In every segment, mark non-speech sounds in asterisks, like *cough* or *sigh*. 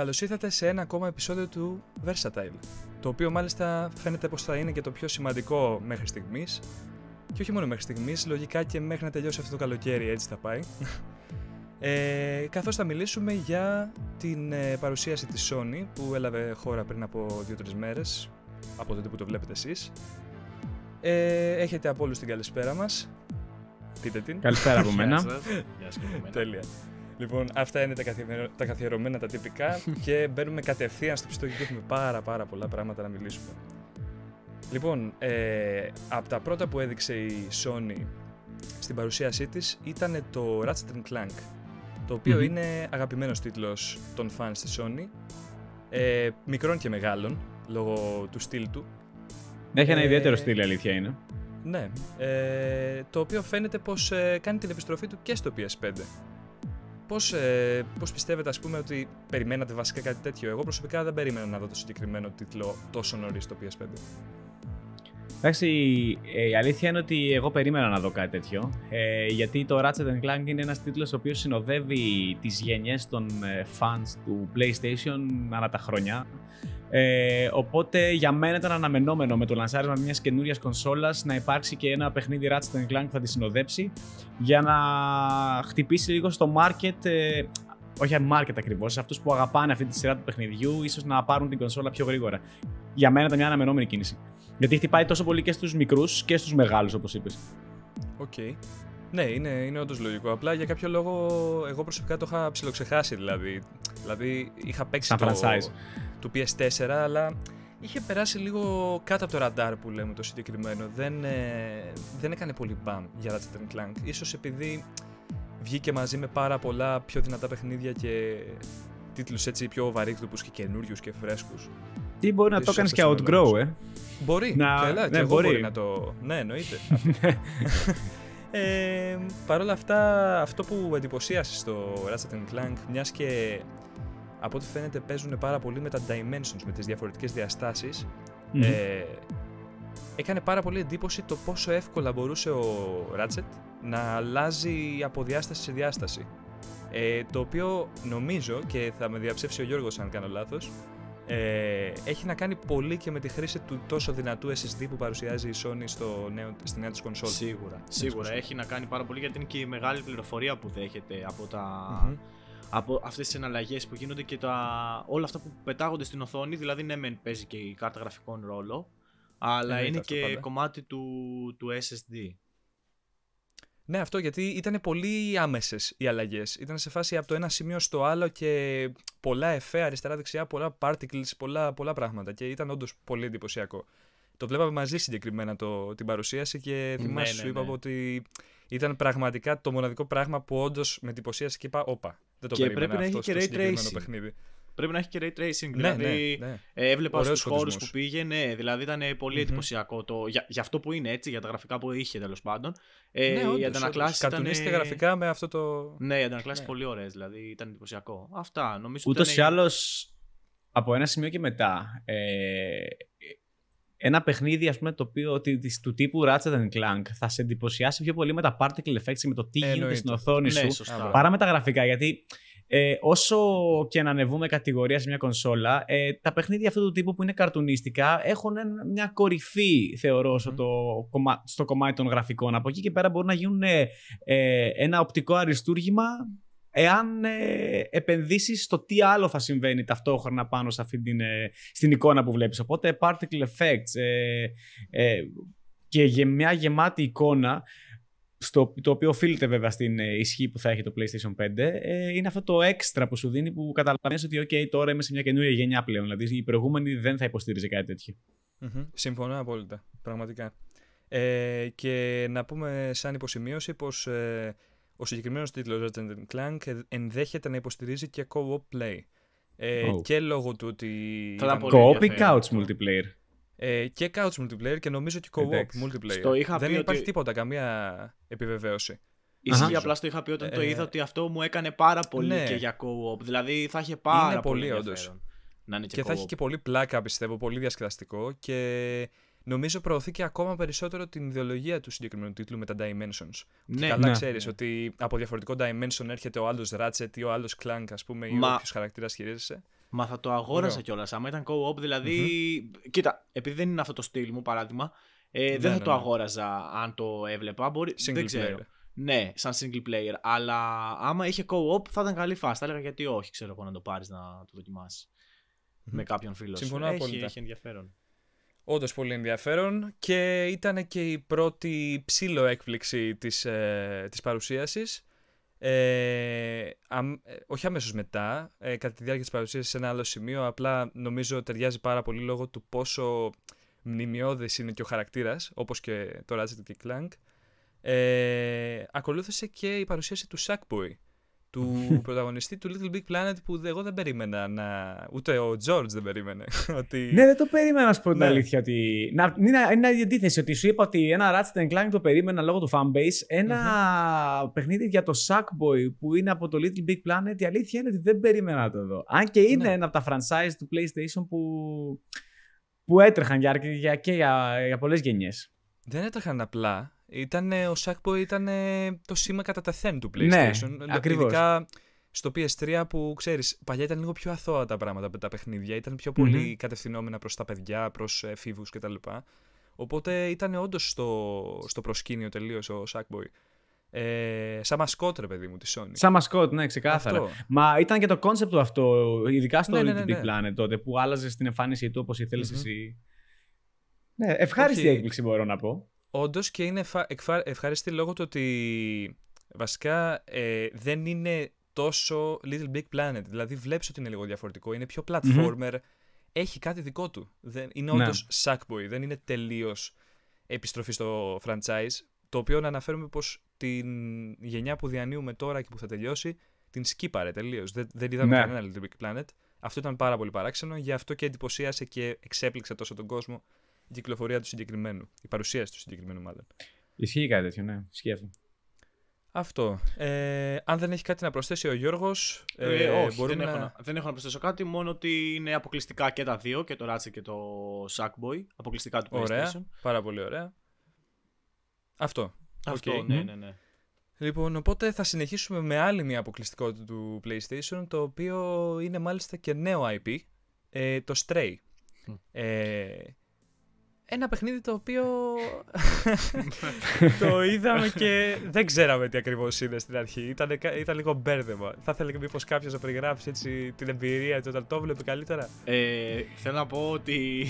Καλώς ήρθατε σε ένα ακόμα επεισόδιο του Versatile. Το οποίο μάλιστα φαίνεται πως θα είναι και το πιο σημαντικό μέχρι στιγμής. Και όχι μόνο μέχρι στιγμής, λογικά και μέχρι να τελειώσει αυτό το καλοκαίρι έτσι θα πάει. *laughs* Ε, καθώς θα μιλήσουμε για την ε, παρουσίαση της Sony που έλαβε χώρα πριν από 2-3 μέρες από τότε που το βλέπετε εσείς. Ε, έχετε από όλους την καλησπέρα μας. Πείτε την. Καλησπέρα από *laughs* μένα. Γεια σας και από μένα. Τέλεια. Λοιπόν, αυτά είναι τα, καθιερωμένα, τα καθιερωμένα, τα τυπικά *laughs* και μπαίνουμε κατευθείαν στο πιστό γιατί έχουμε πάρα πάρα πολλά πράγματα να μιλήσουμε. Λοιπόν, ε, από τα πρώτα που έδειξε η Sony στην παρουσίασή της ήταν το Ratchet Clank, το οποιο Μμμ. είναι αγαπημένος τίτλος των fans της Sony, ε, μικρών και μεγάλων, λόγω του στυλ του. Έχει ένα Ε, ιδιαίτερο στυλ, η αλήθεια είναι. Ναι, ε, το οποίο φαίνεται πως ε, κάνει την επιστροφή του και στο PS5. Πώς, ε, πώς πιστεύετε ας πούμε ότι περιμένατε βασικά κάτι τέτοιο; Εγώ προσωπικά δεν περίμενα να δω το συγκεκριμένο τίτλο τόσο νωρίς στο PS5. Εντάξει, ε, η αλήθεια είναι ότι εγώ περίμενα να δω κάτι τέτοιο. Ε, γιατί το Ratchet Clank είναι ένας τίτλος ο οποίος συνοδεύει τις γενιές των ε, fans του PlayStation ανά τα χρόνια. Ε, οπότε για μένα ήταν αναμενόμενο με το λανσάρισμα μιας καινούρια κονσόλας να υπάρξει και ένα παιχνίδι Ratchet Clank που θα τη συνοδέψει για να χτυπήσει λίγο στο market, ε, όχι market ακριβώς, σε αυτούς που αγαπάνε αυτή τη σειρά του παιχνιδιού, ίσως να πάρουν την κονσόλα πιο γρήγορα. Για μένα ήταν μια αναμενόμενη κίνηση. Γιατί χτυπάει τόσο πολύ και στους μικρούς και στους μεγάλους όπως είπες. Οκ. Ναι, είναι, είναι όντως λογικό. Απλά για κάποιο λόγο εγώ προσωπικά το είχα ψιλοξεχάσει δηλαδή. Δηλαδή είχα παίξει Σαν το, franchise. του PS4, αλλά είχε περάσει λίγο κάτω από το ραντάρ που λέμε το συγκεκριμένο. Δεν, ε, δεν έκανε πολύ μπαμ για Ratchet Clank. Ίσως επειδή βγήκε μαζί με πάρα πολλά πιο δυνατά παιχνίδια και τίτλους έτσι πιο βαρύγδουπους και καινούριους και φρέσκους. Τι μπορεί να το Ίσως κάνεις και αυτό outgrow, είναι ε. Μπορεί, Να- καλά, ναι, και εγώ μπορεί. μπορεί να το... Ναι, εννοείται. *laughs* *laughs* ε, Παρ' όλα αυτά, αυτό που εντυπωσίασε στο Ratchet Clank, μιας και από ό,τι φαίνεται παίζουν πάρα πολύ με τα dimensions, με τις διαφορετικές διαστάσεις, Μμμ. ε, έκανε πάρα πολύ εντύπωση το πόσο εύκολα μπορούσε ο Ratchet να αλλάζει από διάσταση σε διάσταση. Ε, το οποίο νομίζω, και θα με διαψεύσει ο Γιώργος αν κάνω λάθος, ε, έχει να κάνει πολύ και με τη χρήση του τόσο δυνατού SSD που παρουσιάζει η Sony στο νέο, στη νέα της κονσόλ. Σίγουρα. Σίγουρα έχει να κάνει πάρα πολύ γιατί είναι και η μεγάλη πληροφορία που δέχεται από, τα... Μμμ. από αυτές τις εναλλαγές που γίνονται και τα... όλα αυτά που πετάγονται στην οθόνη. Δηλαδή, ναι, μεν παίζει και η κάρτα γραφικών ρόλο, αλλά Εννοείται είναι αυτό και πάντα. κομμάτι του, του SSD. Ναι, αυτό γιατί ήταν πολύ άμεσες οι αλλαγές. Ήταν σε φάση από το ένα σημείο στο άλλο και πολλά εφέ αριστερά-δεξιά, πολλά particles, πολλά, πολλά πράγματα. Και ήταν όντως πολύ εντυπωσιακό. Το βλέπαμε μαζί συγκεκριμένα το, την παρουσίαση και θυμάσαι, ναι, σου είπα ναι. ότι ήταν πραγματικά το μοναδικό πράγμα που όντως με εντυπωσίασε και είπα: Όπα, δεν το Και περίμενα πρέπει να αυτό έχει στο και ray συγκεκριμένο tracing. παιχνίδι. Πρέπει να έχει και ray tracing. Ναι, δηλαδή, ναι, ναι. ε, έβλεπα Ωραίος στους χώρους φωτισμός. που πήγαινε, δηλαδή ήταν πολύ Μμμ. εντυπωσιακό το, για, για αυτό που είναι έτσι, για τα γραφικά που είχε τέλος πάντων. Ε, ναι, οι όντως, αντανακλάσεις όντως. ήταν... Καρτουνίστηκε γραφικά με αυτό το. Ναι, οι αντανακλάσεις Ναι. πολύ ωραίες, δηλαδή ήταν εντυπωσιακό. Αυτά νομίζω Ούτως ότι ή ήταν- άλλως, από ένα σημείο και μετά, ε, ένα παιχνίδι ας πούμε, το οποίο, τη- της- του τύπου Ratchet Clank θα σε εντυπωσιάσει πιο πολύ με τα particle effects και με το τι γίνεται Εννοείται. στην οθόνη Ναι, σου σωστά. παρά με τα γραφικά. Γιατί ε, όσο και να ανεβούμε κατηγορία σε μια κονσόλα, ε, τα παιχνίδια αυτού του τύπου που είναι καρτουνίστικα έχουν ένα- μια κορυφή, θεωρώ, στο, Μμμ. το, κομμά- στο κομμάτι των γραφικών. Από εκεί και πέρα μπορούν να γίνουν ε, ε, ένα οπτικό αριστούργημα εάν ε, επενδύσεις στο τι άλλο θα συμβαίνει ταυτόχρονα πάνω σε αυτή την, ε, στην εικόνα που βλέπεις. Οπότε particle effects ε, ε, και γε, μια γεμάτη εικόνα στο, το οποίο οφείλεται βέβαια στην ε, ισχύ που θα έχει το PlayStation 5, ε, είναι αυτό το έξτρα που σου δίνει που καταλαβαίνεις ότι ok, τώρα είμαι σε μια καινούρια γενιά πλέον. Δηλαδή η προηγούμενη δεν θα υποστήριζε κάτι τέτοιο. Μμμ. Συμφωνώ απόλυτα, πραγματικά. Ε, και να πούμε σαν υποσημείωση πως ε, ο συγκεκριμένος τίτλος Ratchet Clank ε, ενδέχεται να υποστηρίζει και co-op play. Ε, Oh. Και λόγω του ότι... Θα ήταν ήταν- πολύ Co-op ή ενδιαφέρον couch αυτό. multiplayer; Ε, και couch multiplayer και νομίζω και co-op Εντάξει. multiplayer. Στο είχα Δεν πει υπάρχει ότι- τίποτα, καμία επιβεβαίωση. Ισχύει, Αχα. απλά στο είχα πει όταν το Ε, είδα ότι αυτό μου έκανε πάρα πολύ ναι. και για co-op. Δηλαδή θα είχε πάρα Είναι πολύ πολύ, όντως. ενδιαφέρον να είναι και, Και θα έχει co-op. και πολύ πλάκα, πιστεύω, πολύ διασκεδαστικό και νομίζω προωθεί και ακόμα περισσότερο την ιδεολογία του συγκεκριμένου τίτλου με τα Dimensions. Ναι, Καλά ναι. ξέρεις ότι από διαφορετικό Dimension έρχεται ο άλλος Ratchet ή ο άλλος Clank, ας πούμε, ή Μα- όποιος χαρακτήρας χειρίζεσαι. Μα θα το αγόρασα Ωραίο. κιόλας. Άμα ήταν co-op, δηλαδη Κοίτα, επειδή δεν είναι αυτό το στυλ μου, παράδειγμα, ε, δεν Ναι, θα ναι, το ναι. αγόραζα αν το έβλεπα. Μπορεί... Single δεν ξέρω. player. Ναι, σαν single player. Αλλά άμα είχε co-op θα ήταν καλή φάση. Θα έλεγα γιατί όχι, ξέρω εγώ, να το πάρεις να το δοκιμάσεις. Με κάποιον φίλο. σου. Συμφωνώ έχει, απόλυτα. έχει ενδιαφέρον. Όντως πολύ ενδιαφέρον και ήταν και η πρώτη ψήλο έκπληξη της, ε, της παρουσίασης. Ε, αμ- ε, όχι αμέσως μετά, ε, κατά τη διάρκεια της παρουσίασης σε ένα άλλο σημείο, απλά νομίζω ταιριάζει πάρα πολύ λόγω του πόσο μνημειώδης είναι και ο χαρακτήρας, όπως και το Ratchet και Clank. Ε, ακολούθησε και η παρουσίαση του Sackboy, του *laughs* πρωταγωνιστή του Little Big Planet που εγώ δεν περίμενα να... ούτε ο George δεν περίμενε. *laughs* ότι... Ναι, δεν το περίμενα να σου πω την Ναι. αλήθεια. Ότι... Να, είναι, είναι η αντίθεση ότι σου είπα ότι ένα Ratchet Clank το περίμενα λόγω του fanbase. ενα παιχνίδι για το Sackboy που είναι από το Little Big Planet. Η αλήθεια είναι ότι δεν περίμενα να το δω. Αν και είναι Ναι. ένα από τα franchise του PlayStation που, που έτρεχαν για, αρκε- για, και για, για πολλές γενιές. Δεν έτρεχαν απλά. Ήτανε, ο Sackboy ήταν το σήμα κατά τεθέν του Ναι, PlayStation. ακριβώς. Ειδικά στο PS3 που ξέρεις, παλιά ήταν λίγο πιο αθώα τα πράγματα με τα παιχνίδια. Ήταν πιο πολύ Μμμ. κατευθυνόμενα προς τα παιδιά, προς εφήβους κτλ. Οπότε ήταν όντως στο, στο προσκήνιο τελείως ο Sackboy. Ε, σαν μασκότ ρε παιδί μου της Sony. Σαν μασκότ, ναι, ξεκάθαρα. Αυτό. Μα ήταν και το κόνσεπτ του αυτό, ειδικά στο Ναι, ναι, Little ναι, Big ναι. Planet τότε, που άλλαζες την εμφάνιση του όπως ήθελες Μμμ. εσύ. Ναι, ευχάριστη Όχι. έκπληξη μπορώ να πω. Όντως και είναι εφα- εκφα- ευχάριστη λόγω του ότι βασικά ε, δεν είναι τόσο Little Big Planet. Δηλαδή βλέπεις ότι είναι λίγο διαφορετικό. Είναι πιο platformer. Έχει κάτι δικό του. Δεν, είναι Ναι. όντως Sackboy. Δεν είναι τελείως επιστροφή στο franchise. Το οποίο να αναφέρουμε πως την γενιά που διανύουμε τώρα και που θα τελειώσει την σκύπαρε τελείως. Δεν, δεν είδαμε Ναι. κανένα Little Big Planet. Αυτό ήταν πάρα πολύ παράξενο. Γι' αυτό και εντυπωσίασε και εξέπληξε τόσο τον κόσμο η κυκλοφορία του συγκεκριμένου. Η παρουσίαση του συγκεκριμένου μάλλον. Ισχύει κάτι τέτοιο, ναι. Ισχύει αυτό. Αυτό. Ε, αν δεν έχει κάτι να προσθέσει ο Γιώργος, Ε, ε, όχι, μπορούμε δεν, να... έχω να, δεν έχω να προσθέσω κάτι. Μόνο ότι είναι αποκλειστικά και τα δύο, και το Ratchet και το Sackboy. Αποκλειστικά του Ωραία, PlayStation. πάρα πολύ ωραία. Αυτό. Αυτό, Οκ. ναι, ναι, ναι. Λοιπόν, οπότε θα συνεχίσουμε με άλλη μια αποκλειστικότητα του PlayStation, το οποίο είναι μάλιστα και νέο IP, ε, το Stray. Μμ. Ε, ένα παιχνίδι το οποίο *laughs* το είδαμε και δεν ξέραμε τι ακριβώς είναι στην αρχή. Ήταν, ήταν λίγο μπέρδεμα. Θα ήθελε μήπως κάποιος να περιγράψει έτσι την εμπειρία του όταν το βλέπει καλύτερα. Ε, θέλω να πω ότι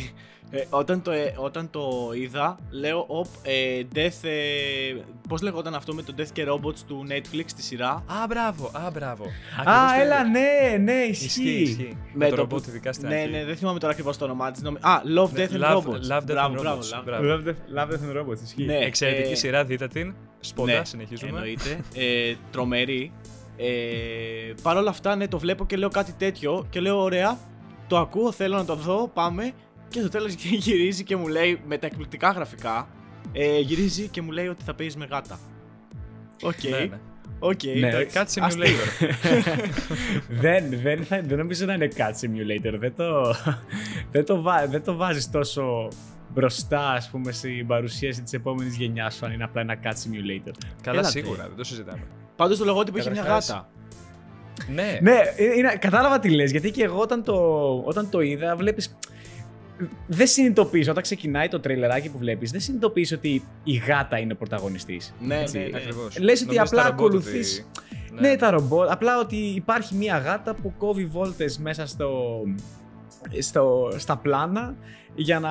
ε, όταν, το, ε, όταν το είδα, λέω, οπ, ε, Death, ε, πώς λεγόταν αυτό με το Death και Robots του Netflix τη σειρά; Α, μπράβο, α, μπράβο. Α, έλα, ναι, ναι, Ισχύει, ισχύει. ισχύει. Με, το το ρομπότ που- ειδικά στην Ναι, αρχή. ναι, δεν θυμάμαι τώρα ακριβώς το όνομά της. νομι- Α, Love, Ναι, Death and Love- Robots. Love, Death and Μπράβο, Robots. μπράβο, Μπράβο. μπράβο. Love Death- Love Death and Robots, ισχύει. Ναι. Εξαιρετική ε, σειρά, δείτε την. Σποντά, ναι, συνεχίζουμε. Εννοείται. Ε, τρομερή. Ε, Παρ' όλα αυτά, ναι, το βλέπω και λέω κάτι τέτοιο και λέω: Ωραία, το ακούω, θέλω να το δω, πάμε. Και στο τέλος *laughs* γυρίζει και μου λέει με τα εκπληκτικά γραφικά. Ε, γυρίζει και μου λέει ότι θα παίζεις με γάτα. Οκ. Ναι, ναι. Οκ. Ναι, εντάξει, Cat αστείο. Simulator. *laughs* δεν, δεν, θα, δεν νομίζω να είναι Cat Simulator. Δεν το, *laughs* δεν το, βά, δεν το βάζεις τόσο μπροστά, ας πούμε, στην παρουσίαση της επόμενης γενιάς σου, αν είναι απλά ένα Cat Simulator. Καλά, Έλατε. σίγουρα, δεν το συζητάμε. Πάντως το λογότυπο είχε μια Καταρχάς, γάτα. Ναι, Ναι, ε, είναι, κατάλαβα τι λες, γιατί και εγώ όταν το, όταν το είδα, βλέπεις... Δεν συνειδητοποιείς, όταν ξεκινάει το τρέιλεράκι που βλέπεις, δεν συνειδητοποιείς ότι η γάτα είναι ο πρωταγωνιστής. Ναι, Έτσι. ναι, ναι. ακριβώς. Λες ότι Νομίζω απλά τα ρομπότ ακολουθείς- ότι- Ναι. τα ρομπότ. Απλά ότι υπάρχει μια γάτα που κόβει βόλτες μέσα στο, στο, στα πλάνα για να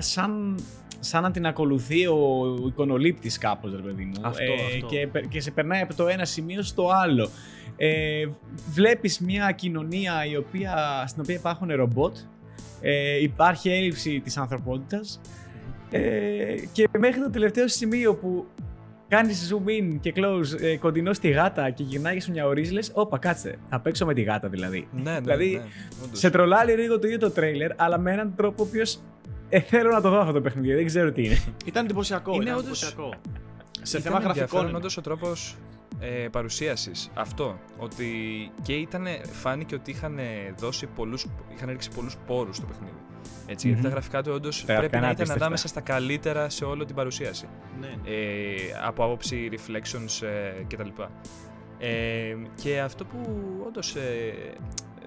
σαν, σαν να την ακολουθεί ο, ο εικονολήπτης κάπως, ρε παιδί μου. Αυτό, αυτό. Και, πε- και σε περνάει από το ένα σημείο στο άλλο. Ε, βλέπεις μια κοινωνία η οποία, στην οποία υπάρχουν ρομπότ. Ε, υπάρχει έλλειψη της ανθρωπότητας. Ε, και μέχρι το τελευταίο σημείο που κάνεις zoom in και close ε, κοντινό στη γάτα και γυρνάει και σου μια ορίζει, λε: Όπα, κάτσε. Θα παίξω με τη γάτα δηλαδή. Ναι, ναι, Δηλαδή, ναι, όντως. Σε τρολάρει λίγο το ίδιο το τρέιλερ, αλλά με έναν τρόπο ο οποίος ε, θέλω να το δω αυτό το παιχνίδι. Δεν ξέρω τι είναι. *laughs* Ήταν εντυπωσιακό. Είναι ήταν όντως- εντυπωσιακό. Σε Ήταν θέμα γραφικών. ενδιαφέρον είναι. όντως ο τρόπος ε, παρουσίασης. Αυτό. Ότι και ήταν, φάνηκε ότι είχαν δώσει πολλούς, είχαν ρίξει πολλούς πόρους στο παιχνίδι. Έτσι, γιατί Μμμ. τα γραφικά του όντως γραφικά πρέπει είναι να ήταν απίστευτα. ανάμεσα στα καλύτερα σε όλη την παρουσίαση. Ναι. ε, από άποψη reflections ε, κτλ. Ε, και αυτό που όντως ε,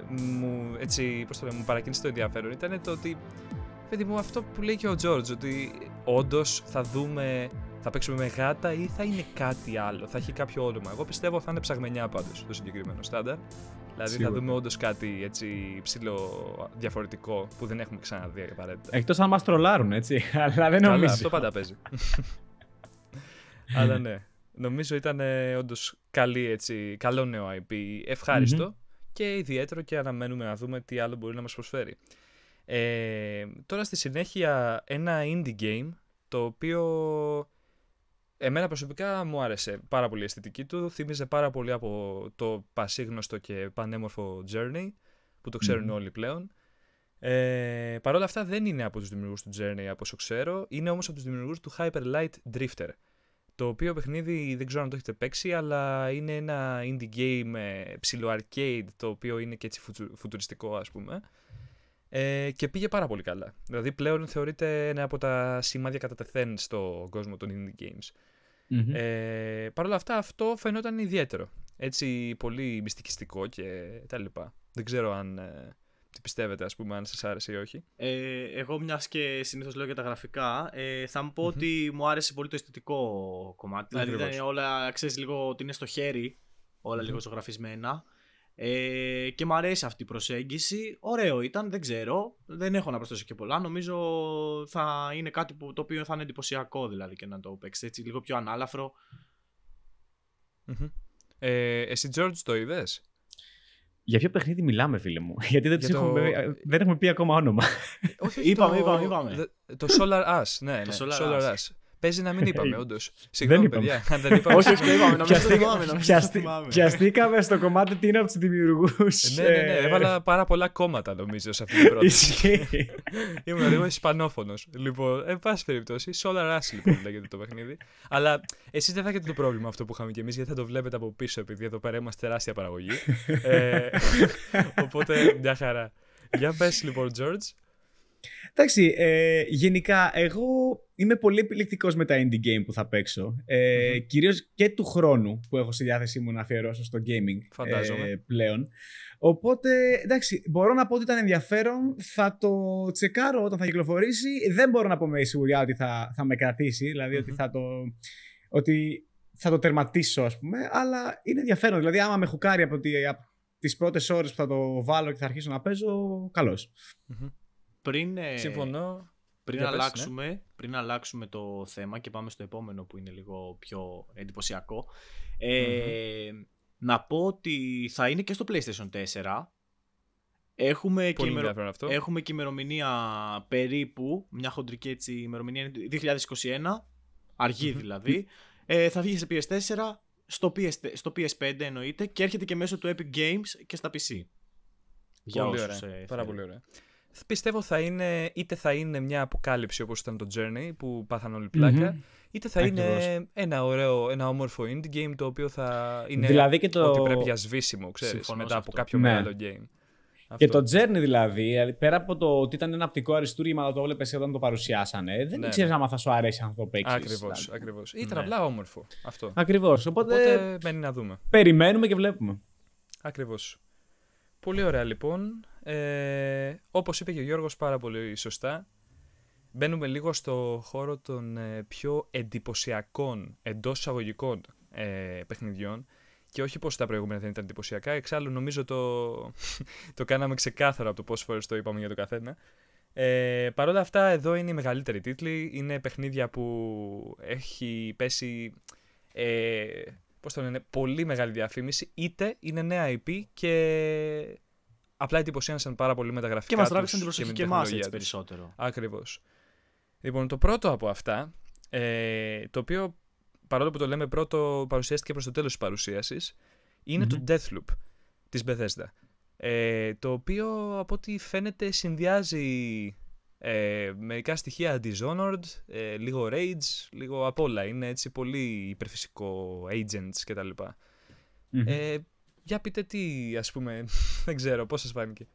μου, έτσι, πώς το λέμε, μου παρακίνησε το ενδιαφέρον ήταν το ότι, παιδί μου, αυτό που λέει και ο Τζόρτζ, ότι όντως θα δούμε, θα παίξουμε με γάτα ή θα είναι κάτι άλλο, θα έχει κάποιο όνομα. Εγώ πιστεύω θα είναι ψαγμενιά πάντως το συγκεκριμένο στάνταρ. Δηλαδή Σίγουρα. θα δούμε όντως κάτι έτσι ψηλό διαφορετικό που δεν έχουμε ξαναδεί απαραίτητα. Εκτός αν μας τρολάρουν, έτσι. *laughs* Αλλά δεν Καλά, νομίζω. αυτό πάντα παίζει. *laughs* Αλλά ναι. Νομίζω ήταν όντως καλή έτσι, καλό νέο IP, ευχαριστο και ιδιαίτερο και αναμένουμε να δούμε τι άλλο μπορεί να μας προσφέρει. Ε, τώρα στη συνέχεια ένα indie game το οποίο εμένα προσωπικά μου άρεσε πάρα πολύ η αισθητική του, θύμιζε πάρα πολύ από το πασίγνωστο και πανέμορφο Journey που το ξέρουν Μμμ. όλοι πλέον. Ε, Παρ' όλα αυτά δεν είναι από τους δημιουργούς του Journey από όσο ξέρω, είναι όμως από τους δημιουργούς του Hyper Light Drifter. Το οποίο παιχνίδι δεν ξέρω αν το έχετε παίξει, αλλά είναι ένα indie game ε, ψηλό arcade, το οποίο είναι και έτσι φουτσου- φουτουριστικό ας πούμε. Ε, και πήγε πάρα πολύ καλά. Δηλαδή πλέον θεωρείται ένα από τα σημάδια κατά τεθέν στον κόσμο των indie games. Μμμ. Ε, Παρ' όλα αυτά αυτό φαινόταν ιδιαίτερο. Έτσι πολύ μυστικιστικό και τα λοιπά. Δεν ξέρω αν ε, τι πιστεύετε ας πούμε αν σας άρεσε ή όχι. Ε, εγώ μιας και συνήθως λέω για τα γραφικά, ε, θα μου πω Μμμ. ότι μου άρεσε πολύ το αισθητικό κομμάτι. Δηλαδή Ακριβώς. ήταν όλα, ξέρεις λίγο ότι είναι στο χέρι, όλα Μμμ. λίγο ζωγραφισμένα. Ε, και μου αρέσει αυτή η προσέγγιση. Ωραίο ήταν, δεν ξέρω. Δεν έχω να προσθέσω και πολλά. Νομίζω θα είναι κάτι που, το οποίο θα είναι εντυπωσιακό δηλαδή και να το παίξει έτσι, λίγο πιο ανάλαφρο. Μμμ. Ε, εσύ George το είδες; Για ποιο παιχνίδι μιλάμε, φίλε μου; *laughs* Γιατί δεν, τους Για το- έχουμε, δεν έχουμε πει ακόμα όνομα. όχι, όχι, Είπαμε, το, είπαμε, είπαμε. δε- Το Solar Ash, ναι, ναι. Το Solar, Solar Ash. Παίζει να μην είπαμε, όντως. Συγγνώμη, είπαμε. παιδιά, αν δεν είπαμε. όχι, όχι, το είπαμε. Νομίζω το Πιαστήκα- θυμάμαι. νομίζω το πιαστή- θυμάμαι. Πιαστήκαμε στο κομμάτι τι είναι από τους δημιουργούς. ναι, ναι, ναι. Έβαλα πάρα πολλά κόμματα νομίζω σε αυτή την πρόταση. Ισχύει. Ήμουν λίγο ισπανόφωνος. Λοιπόν, εν πάση περιπτώσει, Solar Ash λοιπόν λέγεται το παιχνίδι. Αλλά εσείς δεν θα έχετε το πρόβλημα αυτό που είχαμε κι εμείς, γιατί θα το βλέπετε από πίσω, επειδή εδώ πέρα είμαστε τεράστια παραγωγή. ε, *laughs* οπότε μια χαρά. Για πες λοιπόν, George. Εντάξει, ε, γενικά εγώ είμαι πολύ επιλεκτικός με τα indie game που θα παίξω. Ε, Μμμ. Κυρίως και του χρόνου που έχω στη διάθεσή μου να αφιερώσω στο gaming Φαντάζομαι. ε, πλέον. Οπότε, εντάξει, μπορώ να πω ότι ήταν ενδιαφέρον. Θα το τσεκάρω όταν θα κυκλοφορήσει. Δεν μπορώ να πω με σιγουριά ότι θα, θα με κρατήσει, δηλαδή ότι Μμμ. θα το, ότι θα το τερματίσω, ας πούμε. Αλλά είναι ενδιαφέρον. Δηλαδή, άμα με χουκάρει από, τη, από τις πρώτες ώρες που θα το βάλω και θα αρχίσω να παίζω, καλώς. Πριν, ε, Συμφωνώ. Πριν Για πες, ναι. αλλάξουμε, πριν αλλάξουμε το θέμα και πάμε στο επόμενο που είναι λίγο πιο εντυπωσιακό. Ε, Να πω ότι θα είναι και στο PlayStation 4. Έχουμε και, Πολύ ημερο... ενδιαφέρον αυτό. Έχουμε και ημερομηνία περίπου, μια χοντρική έτσι ημερομηνία είναι 2021, αργη Μμμ. δηλαδή. Ε, θα βγει σε PS4, στο, PS, στο PS5 εννοείται και έρχεται και μέσω του Epic Games και στα PC. Για Πολύ όσους, ωραία. ε, Πάρα θέλουν. πολύ ωραία. Πιστεύω θα είναι, είτε θα είναι μια αποκάλυψη όπως ήταν το Journey που πάθαν όλοι πλάκα, Μμμ. είτε θα Ακριβώς. είναι ένα ωραίο, ένα όμορφο indie game το οποίο θα είναι Δηλαδή και το- ότι πρέπει για σβήσιμο, ξέρεις, Συμφωνώ μετά σε από αυτό. κάποιο Ναι. μεγάλο game. Και Αυτό. το Journey δηλαδή, δηλαδή, πέρα από το ότι ήταν ένα οπτικό αριστούργημα, αλλά το έβλεπε όταν το παρουσιάσανε, δεν Ναι, ξέρεις ναι. άμα θα σου αρέσει αν θα το παίξει. Ακριβώς, ακριβώς. Ήταν Ναι. απλά όμορφο αυτό. Ακριβώς. Οπότε, Οπότε μένει να δούμε. περιμένουμε και βλέπουμε. Ακριβώς. Πολύ ωραία λοιπόν. Ε, όπως είπε και ο Γιώργος πάρα πολύ σωστά, μπαίνουμε λίγο στο χώρο των ε, πιο εντυπωσιακών εντός εισαγωγικών ε, παιχνιδιών και όχι πως τα προηγούμενα δεν ήταν εντυπωσιακά, εξάλλου νομίζω το, *laughs* το κάναμε ξεκάθαρο από το πόσες φορές το είπαμε για το καθένα. Ε, Παρ' όλα αυτά εδώ είναι οι μεγαλύτεροι τίτλοι, είναι παιχνίδια που έχει πέσει ε, πώς το λένε, πολύ μεγάλη διαφήμιση, είτε είναι νέα IP και απλά εντυπωσίασαν πάρα πολύ με τα γραφικά Και μας τους τράβηξαν την με προσοχή την και εμάς τεχνολογία έτσι τους. περισσότερο. Ακριβώς. Λοιπόν, το πρώτο από αυτά, ε, το οποίο παρόλο που το λέμε πρώτο παρουσιάστηκε προς το τέλος της παρουσίασης, είναι το Deathloop της Bethesda. Ε, το οποίο από ό,τι φαίνεται συνδυάζει ε, μερικά στοιχεία Dishonored, ε, λίγο Rage, λίγο απ' όλα. Είναι έτσι πολύ υπερφυσικό agents κτλ. Μμμ. Ε, για πείτε τι, ας πούμε, *laughs* δεν ξέρω, πώς σας φάνηκε.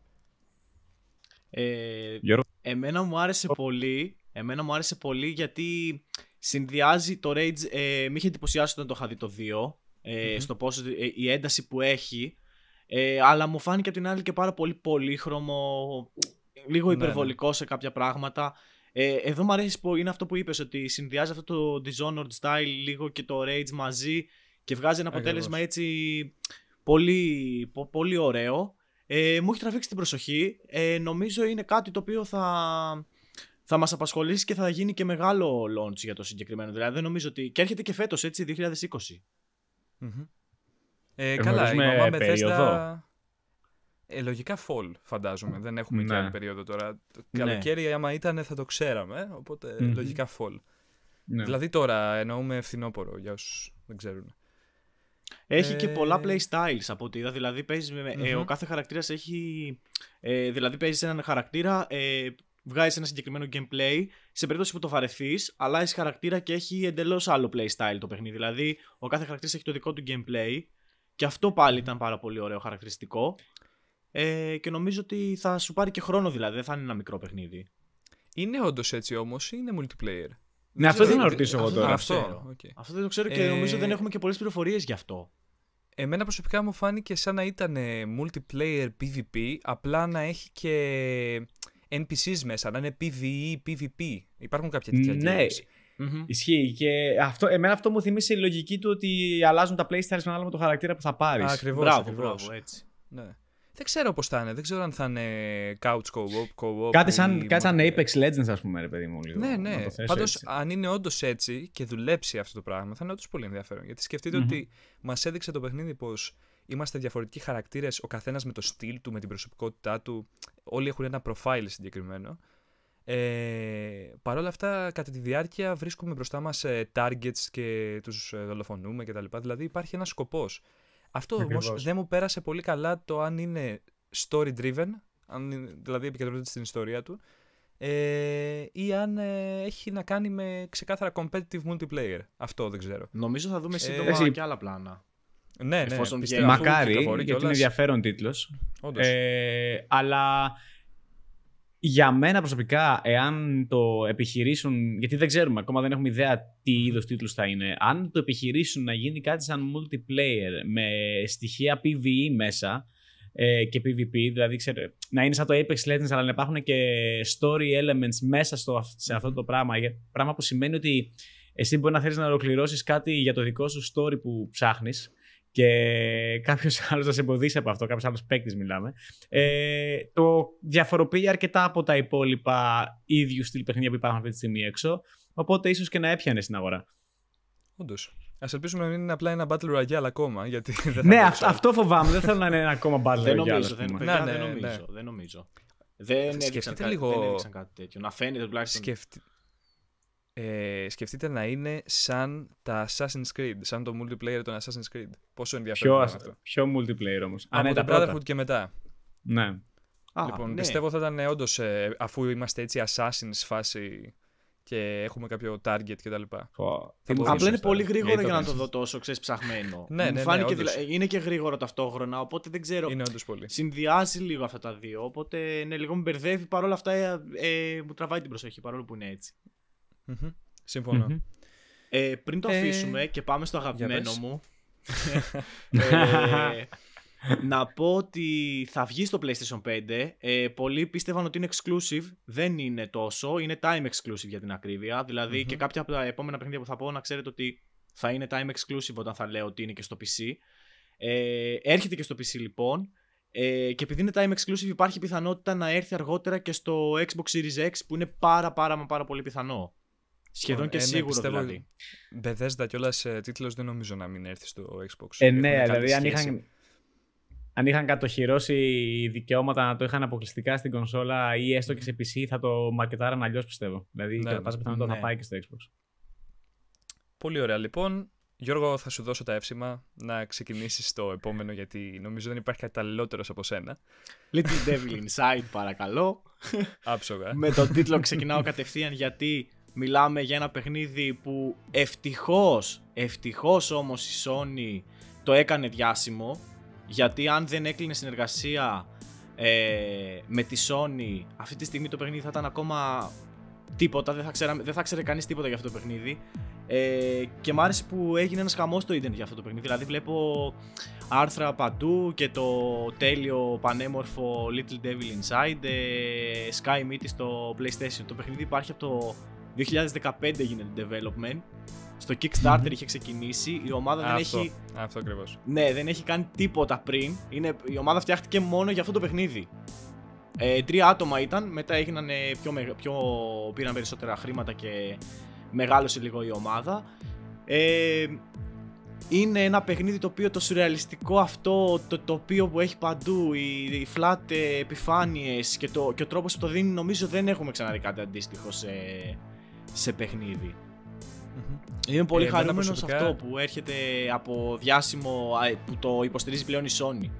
Ε, Γιώργο. εμένα μου άρεσε πολύ. Εμένα μου άρεσε πολύ γιατί συνδυάζει το Rage. Ε, με είχε εντυπωσιάσει όταν το είχα δει το 2. Ε, Μμμ. Στο πόσο ε, η ένταση που έχει. Ε, αλλά μου φάνηκε από την άλλη και πάρα πολύ πολύχρωμο, λίγο Ναι, υπερβολικό σε κάποια πράγματα. Ε, εδώ μου αρέσει που είναι αυτό που είπες, ότι συνδυάζει αυτό το Dishonored style λίγο και το Rage μαζί και βγάζει ένα αποτέλεσμα Ακριβώς. έτσι πολύ, πο- πολύ ωραίο. Ε, μου έχει τραβήξει την προσοχή. Ε, νομίζω είναι κάτι το οποίο θα, θα μας απασχολήσει και θα γίνει και μεγάλο launch για το συγκεκριμένο. Δηλαδή δεν νομίζω ότι... Και έρχεται και φέτος έτσι, 2020. Μμμ. Ε, καλά, η Γνωρίζουμε μαμά περίοδο; Bethesda... Ε, λογικά fall, φαντάζομαι. Δεν έχουμε και Ναι. άλλη περίοδο τώρα. Το Ναι. Καλοκαίρι, άμα ήταν, θα το ξέραμε. Οπότε, Μμμ. λογικά fall. Ναι. Δηλαδή τώρα εννοούμε φθινόπωρο, για όσους δεν ξέρουν. Έχει και Ε, πολλά play styles από ό,τι είδα. Δηλαδή, παίζεις με, ε, ο Μμμ. κάθε χαρακτήρας έχει. Ε, δηλαδή, παίζεις έναν χαρακτήρα, ε, βγάζεις ένα συγκεκριμένο gameplay. Σε περίπτωση που το βαρεθείς, αλλάζεις χαρακτήρα και έχει εντελώς άλλο play style το παιχνίδι. Δηλαδή, ο κάθε χαρακτήρας έχει το δικό του gameplay. Και αυτό πάλι ήταν πάρα πολύ ωραίο χαρακτηριστικό. Ε, και νομίζω ότι θα σου πάρει και χρόνο δηλαδή, δεν θα είναι ένα μικρό παιχνίδι. Είναι όντως έτσι όμως ή είναι multiplayer; Ναι, αυτό ξέρω, θέλω να δεν- ρωτήσω εγώ αυτό τώρα. δεν Αυτό. ξέρω. οκ. Αυτό δεν το ξέρω και Ε, νομίζω δεν έχουμε και πολλές πληροφορίες γι' αυτό. Εμένα προσωπικά μου φάνηκε σαν να ήταν ε, multiplayer PvP, απλά να έχει και NPCs μέσα, να είναι PvE, PvP. Υπάρχουν κάποια τέτοια Ναι. games. Μμμ. Ισχύει. Και αυτό, εμένα αυτό μου θυμίσει η λογική του ότι αλλάζουν τα playstyles ανάλογα με το χαρακτήρα που θα πάρεις. Ακριβώς, Μπράβο, ακριβώς. μπράβο, έτσι. Ναι. Δεν ξέρω πώς θα είναι, δεν ξέρω αν θα είναι couch co-op, co-op Κάτι ή σαν, κάτι σαν multiplayer. Apex Legends, ας πούμε, ρε παιδί μου. Λίγο, Ναι, να ναι. το θέσω Πάντως, έτσι. αν είναι όντως έτσι και δουλέψει αυτό το πράγμα, θα είναι όντως πολύ ενδιαφέρον. Γιατί σκεφτείτε Μμμ. ότι μας έδειξε το παιχνίδι πως είμαστε διαφορετικοί χαρακτήρες, ο καθένας με το στυλ του, με την προσωπικότητά του. Όλοι έχουν ένα profile συγκεκριμένο. Ε, Παρ' όλα αυτά, κατά τη διάρκεια βρίσκουμε μπροστά μας targets και τους δολοφονούμε κτλ. Δηλαδή υπάρχει ένας σκοπός. Αυτό όμως Ακριβώς. δεν μου πέρασε πολύ καλά το αν είναι story driven, αν, είναι- δηλαδή επικεντρώνεται στην ιστορία του, ε, ή αν ε, έχει να κάνει με ξεκάθαρα competitive multiplayer. Αυτό δεν ξέρω. Νομίζω θα δούμε σύντομα εσύ- και άλλα πλάνα. Ναι, ναι, Εφόσον πιστεύω βγαίνει. αφού Μακάρι, κυκλοφορεί γιατί είναι κιόλας, ενδιαφέρον τίτλος. όντως. Ε, αλλά για μένα προσωπικά, εάν το επιχειρήσουν. Γιατί δεν ξέρουμε, ακόμα δεν έχουμε ιδέα τι είδος τίτλους θα είναι. Αν το επιχειρήσουν να γίνει κάτι σαν multiplayer με στοιχεία PvE μέσα ε, και PvP, δηλαδή ξέρετε, να είναι σαν το Apex Legends, αλλά να υπάρχουν και story elements μέσα στο, σε αυτό το πράγμα. Για- Πράγμα που σημαίνει ότι εσύ μπορεί να θέλεις να ολοκληρώσεις κάτι για το δικό σου story που ψάχνεις και κάποιος *laughs* άλλος να σε εμποδίσει από αυτό, κάποιος άλλος παίκτης μιλάμε. Ε, το διαφοροποιεί αρκετά από τα υπόλοιπα ίδιου στυλ παιχνίδια που υπάρχουν αυτή τη στιγμή έξω. Οπότε ίσως και να έπιανε στην αγορά. Όντως. Ας ελπίσουμε να μην είναι απλά ένα Battle Royale ακόμα, γιατί δεν θα ναι, παίξω. αυτό, αυτό φοβάμαι. δεν θέλω να είναι ένα ακόμα Battle δεν Royale, νομίζω, ας δεν, πούμε. παιδιά, Ναι, δεν ναι, νομίζω. ναι. Δεν νομίζω. Δεν έδειξαν, Σκεφτείτε κάτι, λίγο- δεν έδειξαν κάτι τέτοιο. Να φαίνεται τουλάχιστον. Σκεφτεί... Ε, σκεφτείτε να είναι σαν τα Assassin's Creed, σαν το multiplayer των Assassin's Creed. Πόσο ενδιαφέρον Ποιο, είναι αυτό. ποιο multiplayer όμως. Α, Από ναι, το τα πρώτα. Brotherhood και μετά. Ναι. Α, λοιπόν, ναι. πιστεύω θα ήταν όντως αφού είμαστε έτσι Assassins φάση και έχουμε κάποιο target κτλ. Πω, Θα τι μου μπορούσε Απλά είναι θύμισες πολύ τώρα. γρήγορο Γιατί για το να το κάνεις. δω τόσο, ξέρεις, ψαχμένο. Ναι, Μου ναι, ναι, φάνηκε όντως. δηλα- Είναι και γρήγορο ταυτόχρονα, οπότε δεν ξέρω. Είναι όντως πολύ. Συνδυάζει λίγο αυτά τα δύο. Οπότε ναι, λίγο με μπερδεύει. Παρ' όλα αυτά ε, ε, μου τραβάει την προσοχή παρόλο που είναι έτσι. Μμμ. Συμφωνώ. Μμμ. Ε, πριν το Ε, αφήσουμε και πάμε στο για αγαπημένο πες. μου. *laughs* ε, να πω ότι θα βγει στο PlayStation 5. Ε, πολλοί πίστευαν ότι είναι exclusive. Δεν είναι τόσο. Είναι time exclusive για την ακρίβεια. δηλαδη Μμμ. και κάποια από τα επόμενα παιχνίδια που θα πω να ξέρετε ότι θα είναι time exclusive όταν θα λέω ότι είναι και στο PC. Ε, έρχεται και στο PC λοιπόν. Ε, και επειδή είναι time exclusive υπάρχει πιθανότητα να έρθει αργότερα και στο Xbox Series X που είναι πάρα πάρα μα πάρα πολύ πιθανό. Σχεδόν και Ε, ναι, σίγουρο πιστεύω δηλαδή. Bethesda κιόλας τίτλος δεν νομίζω να μην έρθει στο Xbox. Ε, Έχουν ναι, καλή δηλαδή αν σχέση. είχαν, αν είχαν κατοχυρώσει δικαιώματα να το είχαν αποκλειστικά στην κονσόλα ή έστω και σε PC, θα το μαρκετάραν αλλιώς πιστεύω. Δηλαδή, Ναι, κατά ναι. πάσα πιθανότητα Ναι. θα πάει και στο Xbox. Πολύ ωραία. Λοιπόν, Γιώργο, θα σου δώσω τα εύσημα να ξεκινήσεις το επόμενο γιατί νομίζω δεν υπάρχει καταλληλότερο από σένα. Little Devil Inside παρακαλώ. Άψογα. Με τον τίτλο ξεκινάω κατευθείαν γιατί μιλάμε για ένα παιχνίδι που ευτυχώς, ευτυχώς όμως η Sony το έκανε διάσημο γιατί αν δεν έκλεινε συνεργασία ε, με τη Sony αυτή τη στιγμή το παιχνίδι θα ήταν ακόμα τίποτα, δεν θα, ξέραμε, δεν θα ξέρει κανείς τίποτα για αυτό το παιχνίδι. Ε, και μ' άρεσε που έγινε ένας χαμός στο Ιντερνετ για αυτό το παιχνίδι. Δηλαδή, βλέπω άρθρα παντού και το τέλειο πανέμορφο Little Devil Inside, ε, Sky Meet στο PlayStation. Το παιχνίδι υπάρχει από το 2015 γίνεται development. Στο Kickstarter είχε ξεκινήσει. Η ομάδα δεν αυτό, έχει. Αυτό ακριβώς. Ναι, δεν έχει κάνει τίποτα πριν. Είναι, η ομάδα φτιάχτηκε μόνο για αυτό το παιχνίδι. Ε, τρία άτομα ήταν, μετά έγιναν πιο, πιο, πήραν περισσότερα χρήματα και μεγάλωσε λίγο η ομάδα. Ε, είναι ένα παιχνίδι το οποίο το σουρεαλιστικό αυτό, το τοπίο που έχει παντού, οι, οι flat επιφάνειες και, το, και ο τρόπος που το δίνει νομίζω δεν έχουμε ξαναδεί κάτι αντίστοιχο σε, σε παιχνιδι Είμαι πολύ ε, χαρούμενος προσωπικά... αυτό που έρχεται από διάσημο που το υποστηρίζει πλέον η Sony.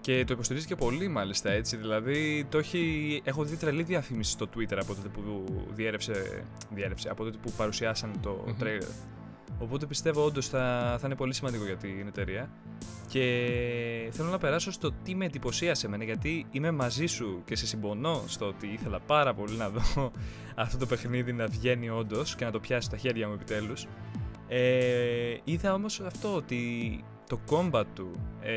Και το υποστηρίζει και πολύ μάλιστα έτσι. Δηλαδή το έχει... έχω δει τρελή διαφήμιση στο Twitter από τότε που διέρευσε, διέρευσε από τότε που παρουσιάσαν το mm trailer. Οπότε πιστεύω όντως θα, θα είναι πολύ σημαντικό για την εταιρεία. Και θέλω να περάσω στο τι με εντυπωσίασε εμένα, γιατί είμαι μαζί σου και σε συμπονώ στο ότι ήθελα πάρα πολύ να δω *laughs* αυτό το παιχνίδι να βγαίνει όντως και να το πιάσει στα χέρια μου επιτέλους. Ε, είδα όμως αυτό ότι το combat του, ε,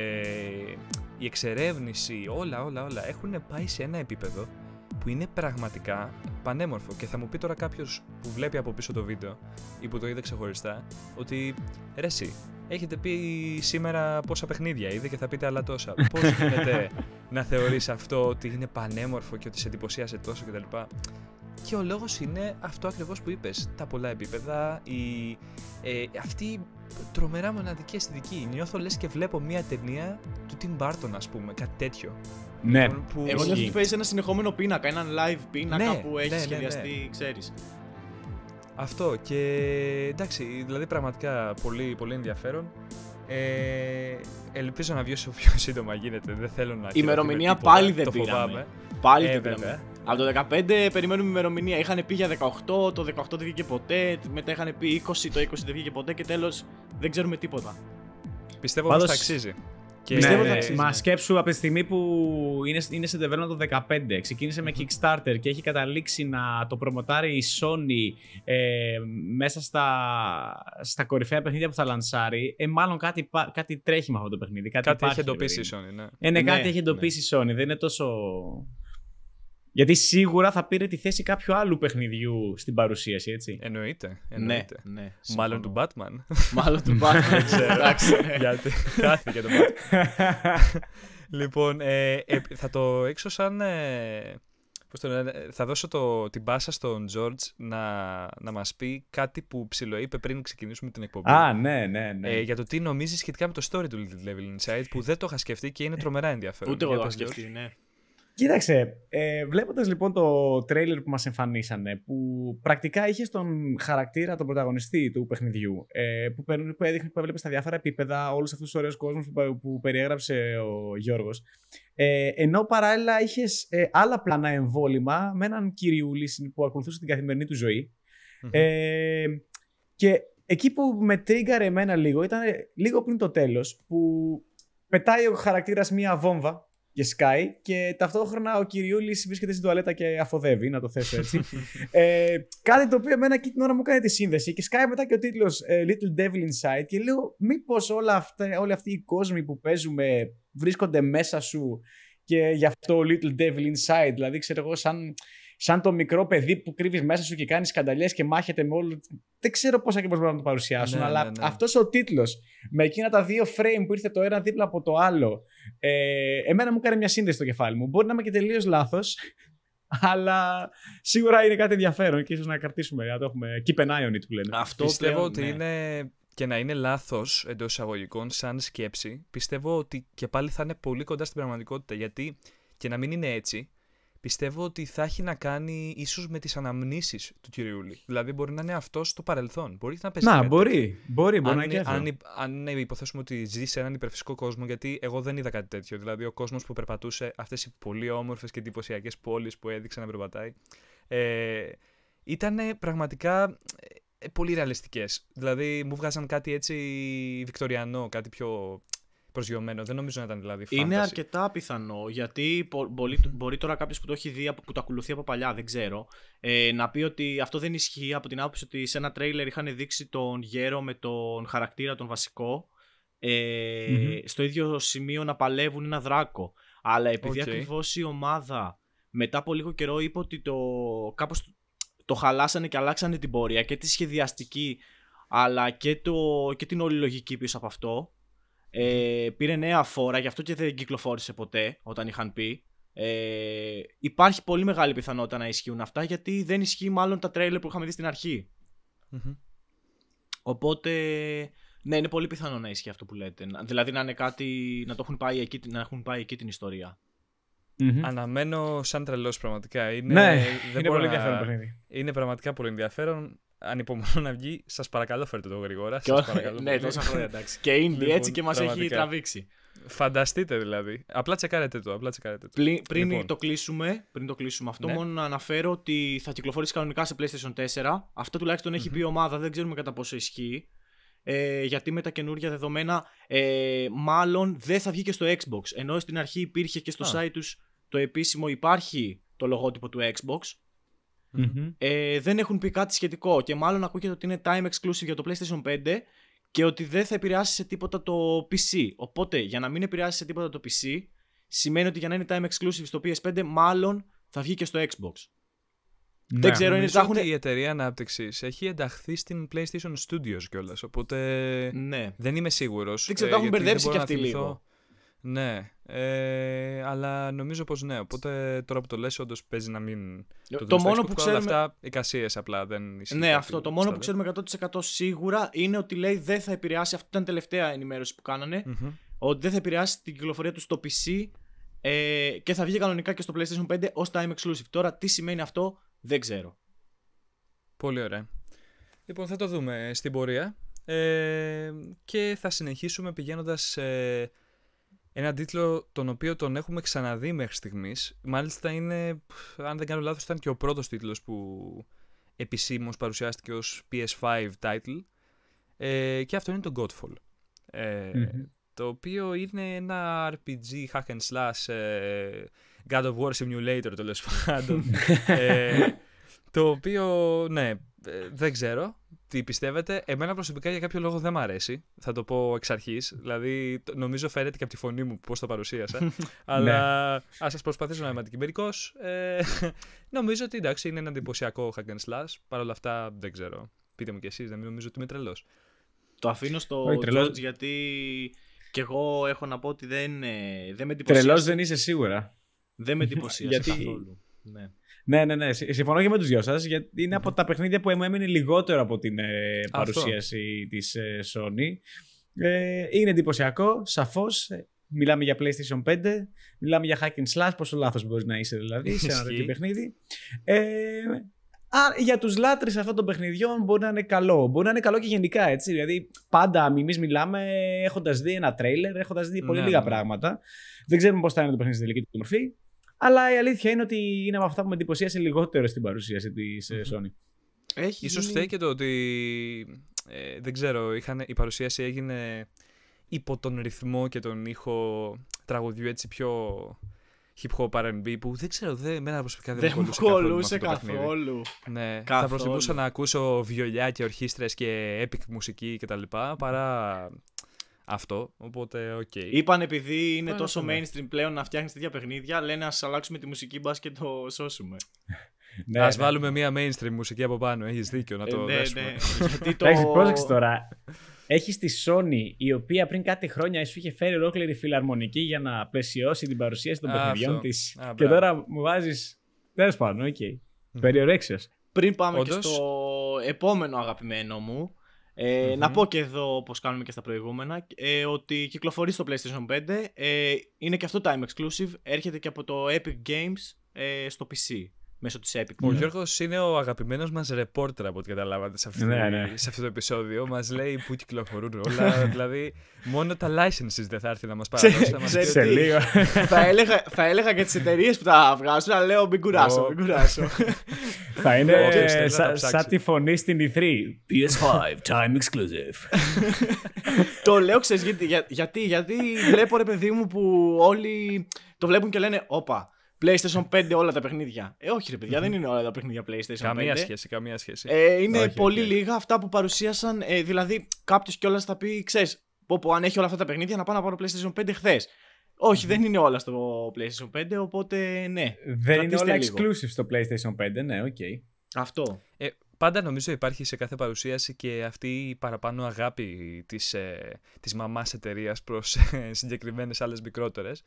η εξερεύνηση, όλα όλα όλα έχουν πάει σε ένα επίπεδο που είναι πραγματικά πανέμορφο. Και θα μου πει τώρα κάποιος που βλέπει από πίσω το βίντεο ή που το είδε ξεχωριστά, ότι ρε, εσύ, έχετε πει σήμερα πόσα παιχνίδια είδε και θα πείτε άλλα τόσα. *laughs* Πώς γίνεται να θεωρείς αυτό ότι είναι πανέμορφο και ότι σε εντυπωσίασε τόσο κτλ. Και ο λόγος είναι αυτό ακριβώς που είπες, τα πολλά επίπεδα, η, ε, αυτή τρομερά μοναδική αισθητική. Νιώθω λες και βλέπω μια ταινία του Tim Burton ας πούμε, κάτι τέτοιο. Ναι. Που... Εγώ νιώθω ότι παίζει ένα συνεχόμενο πίνακα, έναν live πίνακα ναι, που έχεις ναι, ναι, σχεδιαστεί, ναι, ξέρεις. Αυτό και εντάξει, δηλαδή πραγματικά πολύ, πολύ ενδιαφέρον. Ε, ελπίζω να βιώσω πιο σύντομα γίνεται. Δεν θέλω να. Η ημερομηνία πάλι δεν πήραμε. Πάλι ε, δεν πήραμε. Από το 15 περιμένουμε ημερομηνία. Είχαν πει για 18, το 18 δεν βγήκε ποτέ. Μετά είχαν πει 20, το 20 δεν βγήκε ποτέ. Και τέλος δεν ξέρουμε τίποτα. Πιστεύω Πάντως... πως θα αξίζει. Και Πιστεύω ναι, ναι, Μα σκέψου από τη στιγμή που είναι, είναι σε development το 15, ξεκίνησε με Kickstarter και έχει καταλήξει να το προμοτάρει η Sony ε, μέσα στα, στα κορυφαία παιχνίδια που θα λανσάρει, ε, μάλλον κάτι, κάτι τρέχει με αυτό το παιχνίδι. Κάτι, κάτι υπάρχει, έχει εντοπίσει η Sony, ναι. Ε, ναι, κάτι έχει εντοπίσει η Sony, δεν είναι τόσο γιατί σίγουρα θα πήρε τη θέση κάποιου άλλου παιχνιδιού στην παρουσίαση, έτσι. Εννοείται. εννοείται. Ναι, ναι, Μάλλον του Batman. Μάλλον του *laughs* Batman, δεν ξέρω. Γιατί χάθηκε το Batman. *laughs* λοιπόν, ε, ε, θα το έξω σαν... Ε, πώς το λένε, θα δώσω το, την πάσα στον George να, να μας πει κάτι που ψιλοείπε πριν ξεκινήσουμε την εκπομπή. Α, ναι, ναι, ναι. Ε, για το τι νομίζεις σχετικά με το story του Little Level Inside που δεν το είχα σκεφτεί και είναι τρομερά ενδιαφέρον. Ούτε εγώ το είχα σκεφτεί, ναι. Κοίταξε, ε, βλέποντας λοιπόν το τρέιλερ που μας εμφανίσανε, που πρακτικά είχε στον χαρακτήρα, τον πρωταγωνιστή του παιχνιδιού, ε, που, που έδειχνε που έβλεπε στα διάφορα επίπεδα όλους αυτούς τους ωραίους κόσμους που, που περιέγραψε ο Γιώργος, ε, ενώ παράλληλα είχες ε, άλλα πλάνα εμβόλυμα με έναν κυριούλη που ακολουθούσε την καθημερινή του ζωή. Ε, και εκεί που με τρίγκαρε εμένα λίγο ήταν λίγο πριν το τέλος, που πετάει ο χαρακτήρας μία βόμβα και Sky και ταυτόχρονα ο Κυριούλης βρίσκεται στην τουαλέτα και αφοδεύει, να το θέσω έτσι. *laughs* ε, κάτι το οποίο εμένα εκεί την ώρα μου κάνει τη σύνδεση και Sky μετά και ο τίτλος ε, Little Devil Inside και λέω μήπως όλα αυτά, όλοι αυτοί οι κόσμοι που παίζουμε βρίσκονται μέσα σου και γι' αυτό Little Devil Inside, δηλαδή ξέρω εγώ σαν σαν το μικρό παιδί που κρύβεις μέσα σου και κάνεις σκανταλιές και μάχεται με όλο. Δεν ξέρω πώς ακριβώς μπορούν να το παρουσιάσουν, ναι, αλλά ναι, ναι. αυτός ο τίτλος με εκείνα τα δύο frame που ήρθε το ένα δίπλα από το άλλο. Ε, εμένα μου έκανε μια σύνδεση στο κεφάλι μου. Μπορεί να είμαι και τελείως λάθος, αλλά σίγουρα είναι κάτι ενδιαφέρον και ίσως να κρατήσουμε, να το έχουμε keep an eye on it που λένε. Αυτό πιστεύω ότι ναι. είναι και να είναι λάθος εντός εισαγωγικών, σαν σκέψη, πιστεύω ότι και πάλι θα είναι πολύ κοντά στην πραγματικότητα. Γιατί και να μην είναι έτσι, πιστεύω ότι θα έχει να κάνει ίσως με τις αναμνήσεις του κυριούλη. Δηλαδή μπορεί να είναι αυτός στο παρελθόν. Μπορεί να πέσει. Να, μπορεί. Μπορεί, μπορεί αν, να είναι αν, αν, αν υποθέσουμε ότι ζει σε έναν υπερφυσικό κόσμο, γιατί εγώ δεν είδα κάτι τέτοιο. Δηλαδή ο κόσμος που περπατούσε, αυτές οι πολύ όμορφες και εντυπωσιακές πόλεις που έδειξε να περπατάει, ε, ήταν πραγματικά ε, πολύ ρεαλιστικές. Δηλαδή μου βγάζαν κάτι έτσι βικτοριανό, κάτι πιο προσγειωμένο. Δεν νομίζω να ήταν δηλαδή fantasy. Είναι αρκετά πιθανό γιατί μπορεί, μπορεί τώρα κάποιος που το έχει δει, που το ακολουθεί από παλιά, δεν ξέρω, ε, να πει ότι αυτό δεν ισχύει από την άποψη ότι σε ένα τρέιλερ είχαν δείξει τον γέρο με τον χαρακτήρα τον βασικό ε, στο ίδιο σημείο να παλεύουν ένα δράκο. Αλλά επειδή okay. ακριβώς η ομάδα μετά από λίγο καιρό είπε ότι το κάπως το χαλάσανε και αλλάξανε την πορεία και τη σχεδιαστική αλλά και, το, και την όλη λογική πίσω από αυτό. Ε, πήρε νέα φόρα, γι' αυτό και δεν κυκλοφόρησε ποτέ όταν είχαν πει. Ε, υπάρχει πολύ μεγάλη πιθανότητα να ισχύουν αυτά γιατί δεν ισχύει μάλλον τα τρέιλερ που είχαμε δει στην αρχη Οπότε, ναι, είναι πολύ πιθανό να ισχύει αυτό που λέτε. Δηλαδή να είναι κάτι, να το έχουν πάει εκεί, να έχουν πάει εκεί την ιστορία. Αναμένω σαν τρελός πραγματικά. Είναι, ναι, είναι πολύ ενδιαφέρον παιχνίδι. Είναι πραγματικά πολύ ενδιαφέρον ανυπομονώ να βγει. Σας παρακαλώ, φέρτε το γρήγορα. Σας παρακαλώ, ναι, τόσα χρόνια εντάξει. και είναι λοιπόν, έτσι και μας έχει τραβήξει. Φανταστείτε δηλαδή. Απλά τσεκάρετε το. Απλά τσεκάρετε το. Πριν, πριν, λοιπόν. το κλείσουμε, πριν το κλείσουμε αυτό, ναι. μόνο να αναφέρω ότι θα κυκλοφορήσει κανονικά σε PlayStation 4. Αυτό τουλάχιστον έχει πει η ομάδα, δεν ξέρουμε κατά πόσο ισχύει. Ε, γιατί με τα καινούργια δεδομένα ε, μάλλον δεν θα βγει και στο Xbox. Ενώ στην αρχή υπήρχε και στο site τους το επίσημο υπάρχει το λογότυπο του Xbox mm Ε, δεν έχουν πει κάτι σχετικό και μάλλον ακούγεται ότι είναι time exclusive για το PlayStation 5 και ότι δεν θα επηρεάσει σε τίποτα το PC. Οπότε για να μην επηρεάσει σε τίποτα το PC σημαίνει ότι για να είναι time exclusive στο PS5 μάλλον θα βγει και στο Xbox. Ναι, δεν ξέρω, είναι έχουν... ότι η εταιρεία ανάπτυξης έχει ενταχθεί στην PlayStation Studios κιόλας. Οπότε ναι. δεν είμαι σίγουρος. Δεν ξέρω, ε, έχουν μπερδέψει κι αυτοί λίγο. Ναι, ε, αλλά νομίζω πως ναι. Οπότε τώρα που το λες όντως παίζει να μην το, το μόνο που ξέρουμε... αυτά εικασίες απλά δεν ισχύει. Ναι, αυτό. Το μόνο που ξέρουμε 100% σίγουρα είναι ότι λέει δεν θα επηρεάσει, αυτή ήταν η τελευταία ενημέρωση που κανανε ότι δεν θα επηρεάσει την κυκλοφορία τους στο PC ε, και θα βγει κανονικά και στο PlayStation 5 ως time exclusive. Τώρα τι σημαίνει αυτό δεν ξέρω. Πολύ ωραία. Λοιπόν θα το δούμε στην πορεία ε, και θα συνεχίσουμε πηγαίνοντας... Ε, ένα τίτλο τον οποίο τον έχουμε ξαναδεί μέχρι στιγμής. Μάλιστα είναι, αν δεν κάνω λάθος, ήταν και ο πρώτος τίτλος που επισήμως παρουσιάστηκε ως PS5 title. Ε, και αυτό είναι το Godfall. Ε, Το οποίο είναι ένα RPG hack and slash ε, God of War Simulator τέλος πάντων. *laughs* ε, το οποίο, ναι, ε, δεν ξέρω τι πιστεύετε. Εμένα προσωπικά για κάποιο λόγο δεν μ' αρέσει. Θα το πω εξ αρχής. Δηλαδή, νομίζω φαίνεται και από τη φωνή μου πώς το παρουσίασα. *laughs* αλλά ας σας προσπαθήσω να είμαι αντικειμενικός. Ε, *laughs* νομίζω ότι εντάξει, είναι ένα εντυπωσιακό hack and slash. Παρ' όλα αυτά, δεν ξέρω. Πείτε μου κι εσείς, δεν νομίζω ότι είμαι τρελός. Το αφήνω στο George γιατί και εγώ έχω να πω ότι δεν, ε, δεν με εντυπωσίασε. Τρελός δεν είσαι σίγουρα. Δεν με εντυπωσίασε *laughs* γιατί... καθόλου. Ναι. Ναι, ναι, ναι. Συμφωνώ και με τους δυο σας. Γιατί είναι από τα παιχνίδια που μου έμεινε λιγότερο από την ε, παρουσίαση της ε, Sony. Ε, είναι εντυπωσιακό, σαφώς. Μιλάμε για PlayStation 5, μιλάμε για hack and slash, πόσο λάθος μπορείς να είσαι δηλαδή σε ένα τέτοιο παιχνίδι. Ε, α, για τους λάτρεις αυτών των παιχνιδιών μπορεί να είναι καλό. Μπορεί να είναι καλό και γενικά έτσι. Δηλαδή πάντα εμείς μιλάμε έχοντας δει ένα τρέιλερ, έχοντας δει πολύ ναι, λίγα ναι. πράγματα. Δεν ξέρουμε πώς θα είναι το παιχνίδι στην τελική του μορφή. Αλλά η αλήθεια είναι ότι είναι από αυτά που με εντυπωσίασε λιγότερο στην παρουσίαση της ε, Sony. Έχει Ίσως γίνει... και το ότι ε, δεν ξέρω, είχαν, η παρουσίαση έγινε υπό τον ρυθμό και τον ήχο τραγουδιού έτσι πιο hip hop R&B που δεν ξέρω, δεν, εμένα προσωπικά δεν, δεν μου κολούσε καθόλου. Ναι, καθόλου. θα προτιμούσα να ακούσω βιολιά και ορχήστρες και epic μουσική κτλ. παρά αυτό. Οπότε, OK. Okay. Είπαν επειδή είναι τόσο mainstream πλέον να φτιάχνεις τέτοια παιχνίδια, λένε ας αλλάξουμε τη μουσική μπας και το σώσουμε. ναι, ας ναι. βάλουμε μια mainstream μουσική από πάνω. Έχεις δίκιο να το ε, ναι, δέσουμε. Ναι. *laughs* Γιατί το... πρόσεξε τώρα. Έχεις τη Sony, η οποία πριν κάτι χρόνια σου είχε φέρει ολόκληρη φιλαρμονική για να πλαισιώσει την παρουσίαση των παιχνιδιών της. Και τώρα μου βάζει. Τέλος πάντων, OK. Okay. Περί ορέξεως. Πριν πάμε Όντως... και στο επόμενο αγαπημένο μου, ε, Να πω και εδώ, όπως κάνουμε και στα προηγούμενα, ε, ότι κυκλοφορεί στο PlayStation 5. Ε, είναι και αυτό time exclusive. Έρχεται και από το Epic Games ε, στο PC. Μέσω της Epic. Ο Γιώργος είναι ο αγαπημένος μας ρεπόρτερ από ό,τι καταλάβατε σε, αυτή, Ναι, ναι. σε αυτό το επεισόδιο. Μας λέει πού κυκλοφορούν όλα. *laughs* δηλαδή, μόνο τα licenses δεν θα έρθει να μας παραδώσει. να μας πει ξέρετε Σε ότι- τι. λίγο. θα, έλεγα, θα έλεγα και τις εταιρείες που τα βγάζουν, αλλά λέω μην κουράσω, Ω. μην κουράσω. *laughs* Θα είναι Όποιος θέλει να σα- τα ψάξει. σαν τη φωνή στην E E3. PS5, time exclusive. *laughs* το λέω, ξέρεις γιατί, για- γιατί, γιατί βλέπω ρε παιδί μου που όλοι το βλέπουν και λένε Όπα, PlayStation 5 όλα τα παιχνίδια. Ε, όχι ρε παιδιά, δεν είναι όλα τα παιχνίδια PlayStation 5. Καμία σχέση, καμία σχέση. Ε, είναι Όχι, πολύ όχι. λίγα αυτά που παρουσίασαν. Ε, δηλαδή, κάποιος κιόλας θα πει, ξέρεις, πω, πω, αν έχει όλα αυτά τα παιχνίδια να πάω να πάρω PlayStation 5 χθες. Όχι, δεν είναι όλα στο PlayStation 5, οπότε ναι. Δεν είναι Κρατήστε όλα λίγο. exclusive στο PlayStation 5, ναι, οκ. Αυτό. Ε, πάντα νομίζω υπάρχει σε κάθε παρουσίαση και αυτή η παραπάνω αγάπη της, ε, της μαμάς εταιρείας προς ε, συγκεκριμένες άλλες μικρότερες.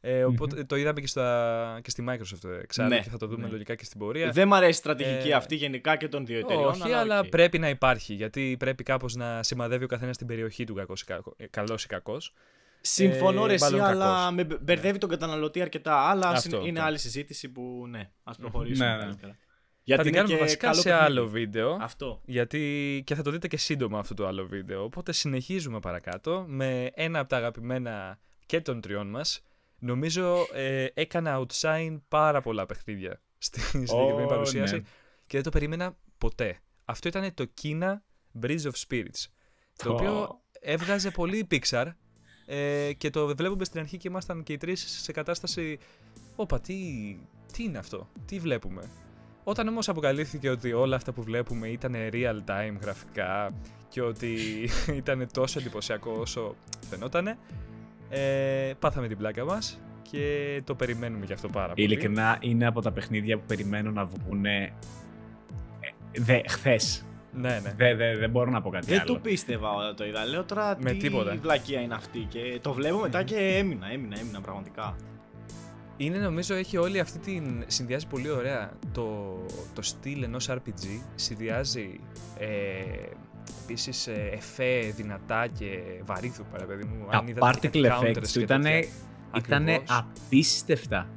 Ε, οπότε το είδαμε και, στα, και στη Microsoft εξάλλου Ναι, και θα το δούμε ναι. λογικά και στην πορεία. Δεν μ' αρέσει η στρατηγική Ε, αυτή γενικά και των δύο εταιριών. Όχι, αλλά οκ. πρέπει να υπάρχει γιατί πρέπει κάπως να σημαδεύει ο καθένας την περιοχή του κακός ή, κακό, ε, καλός ή κακός. Συμφωνώ ε, ρε εσύ, μάλλον αλλά κακός. με μπε- μπερδεύει τον καταναλωτή αρκετά. Αλλά Αυτό, είναι αυτό. άλλη συζήτηση που ναι, ας προχωρήσουμε Ναι, ναι. καλύτερα. θα την είναι κάνουμε και βασικά καλό σε παιχνίδι. άλλο βίντεο. Αυτό. Γιατί και θα το δείτε και σύντομα αυτό το άλλο βίντεο. Οπότε συνεχίζουμε παρακάτω με ένα από τα αγαπημένα και των τριών μας. Νομίζω ε, έκανα outshine πάρα πολλά παιχνίδια στη συγκεκριμένη Ω, παρουσίαση ναι. και δεν το περίμενα ποτέ. Αυτό ήταν το Kina Bridge of Spirits. Το Ω. οποίο έβγαζε πολύ Pixar ε, και το βλέπουμε στην αρχή και ήμασταν και οι τρεις σε κατάσταση «Όπα, τι, τι είναι αυτό, τι βλέπουμε». Όταν όμως αποκαλύφθηκε ότι όλα αυτά που βλέπουμε ήταν real time γραφικά και ότι *laughs* ήταν τόσο εντυπωσιακό όσο φαινότανε, ε, πάθαμε την πλάκα μας και το περιμένουμε γι' αυτό πάρα πολύ. Ειλικρινά είναι από τα παιχνίδια που περιμένω να βγουν χθες. Ναι, ναι. Δεν δε, δεν μπορώ να πω κάτι Δεν άλλο. το πίστευα όταν το είδα. Λέω τώρα Με τι τίποτα. βλακεία είναι αυτή. Και το βλέπω μετά και έμεινα, έμεινα, έμεινα πραγματικά. Είναι νομίζω έχει όλη αυτή την. συνδυάζει πολύ ωραία το, το στυλ ενός RPG. Συνδυάζει ε, επίσης ε, εφέ δυνατά και βαρύθου παραπέδι μου. Τα Αν είδατε και particle κάτι counters effects του και ήταν τέτοια. ήτανε Ακριβώς. απίστευτα.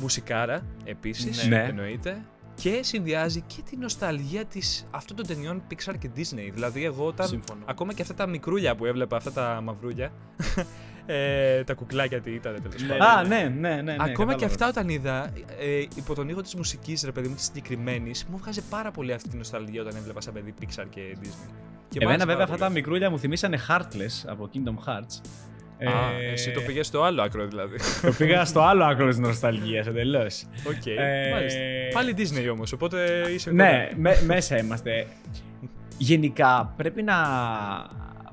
Μουσικάρα επίσης, Ναι. εννοείται. Και συνδυάζει και τη νοσταλγία της αυτών των ταινιών Pixar και Disney. Δηλαδή εγώ όταν Σύμφωνο. ακόμα και αυτά τα μικρούλια που έβλεπα, αυτά τα μαυρούλια, *laughs* ε, τα κουκλάκια τι ήταν τέλος Ναι, πάντων. Α, ναι, ναι, ναι. ναι Ακόμα και κατάλαβα. αυτά όταν είδα, ε, υπό τον ήχο της μουσικής, ρε παιδί μου, της συγκεκριμένης, μου βγάζει πάρα πολύ αυτή τη νοσταλγία όταν έβλεπα σαν παιδί Pixar και Disney. Και μ' Εμένα άρεσε βέβαια πάρα αυτά τα πολύ. μικρούλια μου θυμίσανε Heartless από Kingdom Hearts. Α, Ε, εσύ το πήγες στο άλλο άκρο δηλαδή. Το πήγα στο άλλο άκρο της νοσταλγίας εντελώς. Οκ, Ε, μάλιστα. Πάλι Disney όμως, οπότε είσαι Ναι, με- μέσα είμαστε. Γενικά πρέπει να.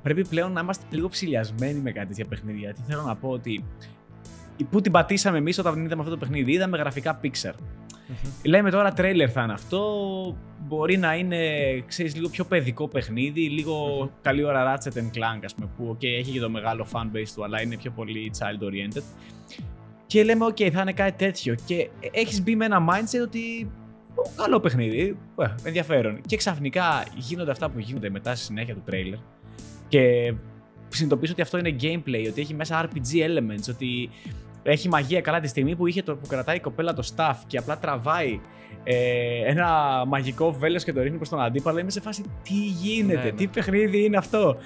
Πρέπει πλέον να είμαστε λίγο ψυλλιασμένοι με κάτι τέτοια παιχνίδια. Τι θέλω να πω ότι. Πού την πατήσαμε εμείς όταν είδαμε αυτό το παιχνίδι, είδαμε γραφικά Pixar. Λέμε τώρα τρέιλερ θα είναι αυτό. Μπορεί να είναι, ξέρεις, λίγο πιο παιδικό παιχνίδι, λίγο καλή ώρα Ratchet Clank, ας πούμε, που okay, έχει και το μεγάλο fanbase του, αλλά είναι πιο πολύ child oriented. Και λέμε, ok, θα είναι κάτι τέτοιο. Και έχεις μπει με ένα mindset ότι «Ω, καλό παιχνίδι, ε, ενδιαφέρον. Και ξαφνικά γίνονται αυτά που γίνονται μετά στη συνέχεια του τρέιλερ. Και συνειδητοποιήσω ότι αυτό είναι gameplay, ότι έχει μέσα RPG elements, ότι έχει μαγεία καλά τη στιγμή που, είχε το, που κρατάει η κοπέλα το staff και απλά τραβάει ε, ένα μαγικό βέλος και το ρίχνει προς τον αντίπαλο. Είμαι σε φάση τι γίνεται, Ναι, ναι. τι παιχνίδι είναι αυτό;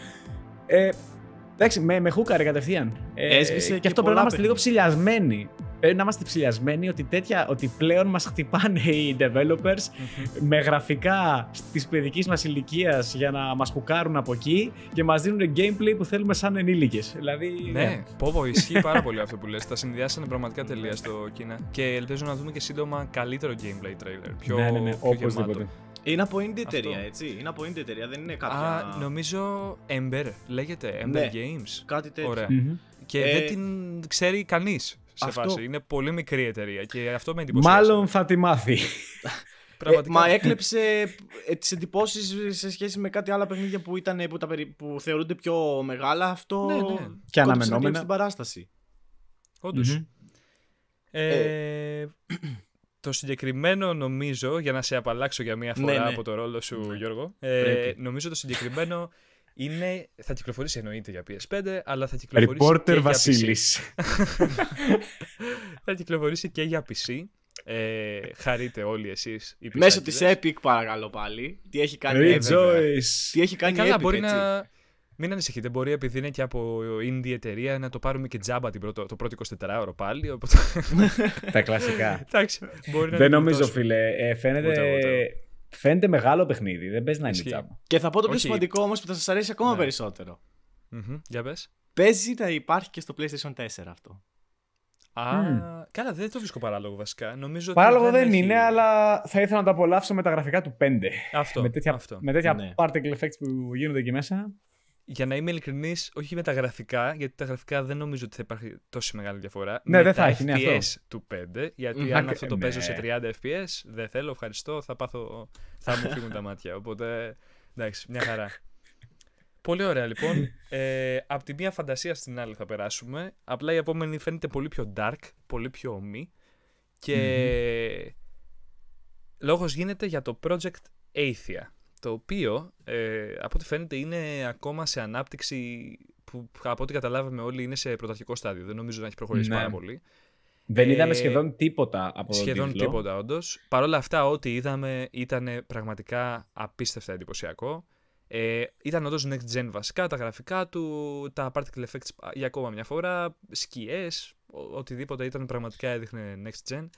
Ε, εντάξει, με, με χούκαρε κατευθείαν. Ε, Έσβησε και, και αυτό πρέπει πολλά να είμαστε λίγο παιχνίδια. ψηλιασμένοι. Πρέπει να είμαστε ψηλιασμένοι ότι, τέτοια, ότι πλέον μας χτυπάνε οι developers με γραφικά της παιδικής μας ηλικίας για να μας χουκάρουν από εκεί και μας δίνουν gameplay που θέλουμε σαν ενήλικες. Δηλαδή. Ναι, πω πω, ισχύει πάρα *laughs* πολύ αυτό που λες. Τα συνδυάσανε πραγματικά τελεία στο Κίνα. Και ελπίζω να δούμε και σύντομα καλύτερο gameplay trailer. Πιο, ναι, ναι, ναι, πιο οπωσδήποτε. γεμάτο. Είναι από indie εταιρεία, Αυτό. έτσι. Είναι από indie εταιρεία, δεν είναι κάποια. Α, νομίζω Ember λέγεται. Ember Ναι. Games. Κάτι τέτοιο. Ωραία. Μμμ. Και Ε, δεν την ξέρει κανείς σε αυτό. φάση. Είναι πολύ μικρή εταιρεία και αυτό με εντυπωσιάζει. Μάλλον θα τη μάθει. Πραγματικά. Ε, μα έκλεψε ε, τις εντυπώσεις σε σχέση με κάτι άλλα παιχνίδια που, ήταν, που, τα, περι- που θεωρούνται πιο μεγάλα. Αυτό. Ναι, ναι. Και κόντεψε να αναμενόμενα. κλέψει την παράσταση. Όντως. Μμμ. Ε, το συγκεκριμένο νομίζω, για να σε απαλλάξω για μία φορά Ναι, ναι. από το ρόλο σου Ναι. Γιώργο, ε, Πρέπει. νομίζω το συγκεκριμένο είναι, θα κυκλοφορήσει εννοείται για PS5, αλλά θα κυκλοφορήσει Reporter και για PC. Βασίλης. *laughs* θα κυκλοφορήσει και για PC. Ε, χαρείτε όλοι εσείς. οι Μέσω πισάκιδες. τη Epic, παρακαλώ πάλι. Τι έχει κάνει η Epic. Rejoice! Τι έχει Ε, κάνει η καλά, Epic, μπορεί έτσι. να. Μην ανησυχείτε, μπορεί επειδή είναι και από indie εταιρεία να το πάρουμε και τζάμπα την πρώτο, το πρώτο 24ωρο πάλι. Οπότε... Τα κλασικά. Εντάξει, μπορεί να Δεν το νομίζω, γλιτώσουμε. φίλε. Ε, φαίνεται, Ούτε εγώ, ούτε εγώ. Φαίνεται μεγάλο παιχνίδι. Δεν παίζει να είναι Ισχύει. τζάμπα. Και θα πω το πιο Όχι. σημαντικό όμως που θα σας αρέσει ακόμα Ναι. περισσότερο. Μμμ, Για πες. Παίζει να υπάρχει και στο PlayStation 4 αυτό. Α, Μμ. καλά, δεν το βρίσκω παράλογο βασικά. Νομίζω Παράλογο ότι δεν έχει- είναι, αλλά θα ήθελα να το απολαύσω με τα γραφικά του 5. Αυτό. με τέτοια, αυτό. με τέτοια Ναι. particle effects που γίνονται εκεί μέσα. Για να είμαι ειλικρινής, όχι με τα γραφικά, γιατί τα γραφικά δεν νομίζω ότι θα υπάρχει τόση μεγάλη διαφορά. Ναι, με δεν τα θα έχει, ναι, FPS αυτό. του 5, γιατί Μμμ. αν Α, αυτό το ναι. παίζω σε 30 FPS, δεν θέλω, ευχαριστώ, θα πάθω, θα μου φύγουν τα μάτια. Οπότε, εντάξει, μια χαρά. Πολύ ωραία λοιπόν. Ε, από τη μία φαντασία στην άλλη θα περάσουμε. Απλά η επόμενη φαίνεται πολύ πιο dark, πολύ πιο ομή. Και λόγος γίνεται για το Project Athia. Το οποίο, ε, από ό,τι φαίνεται, είναι ακόμα σε ανάπτυξη που από ό,τι καταλάβαμε όλοι είναι σε πρωταρχικό στάδιο. Δεν νομίζω να έχει προχωρήσει Ναι. πάρα πολύ. Δεν Ε, είδαμε σχεδόν τίποτα από τον Σχεδόν τίτλο. τίποτα, όντως. Παρ' όλα αυτά, ό,τι είδαμε ήταν πραγματικά απίστευτα εντυπωσιακό. Ε, ήταν όντως next gen βασικά, τα γραφικά του, τα particle effects για ακόμα μια φορά, σκιές, οτιδήποτε ήταν πραγματικά έδειχνε next gen.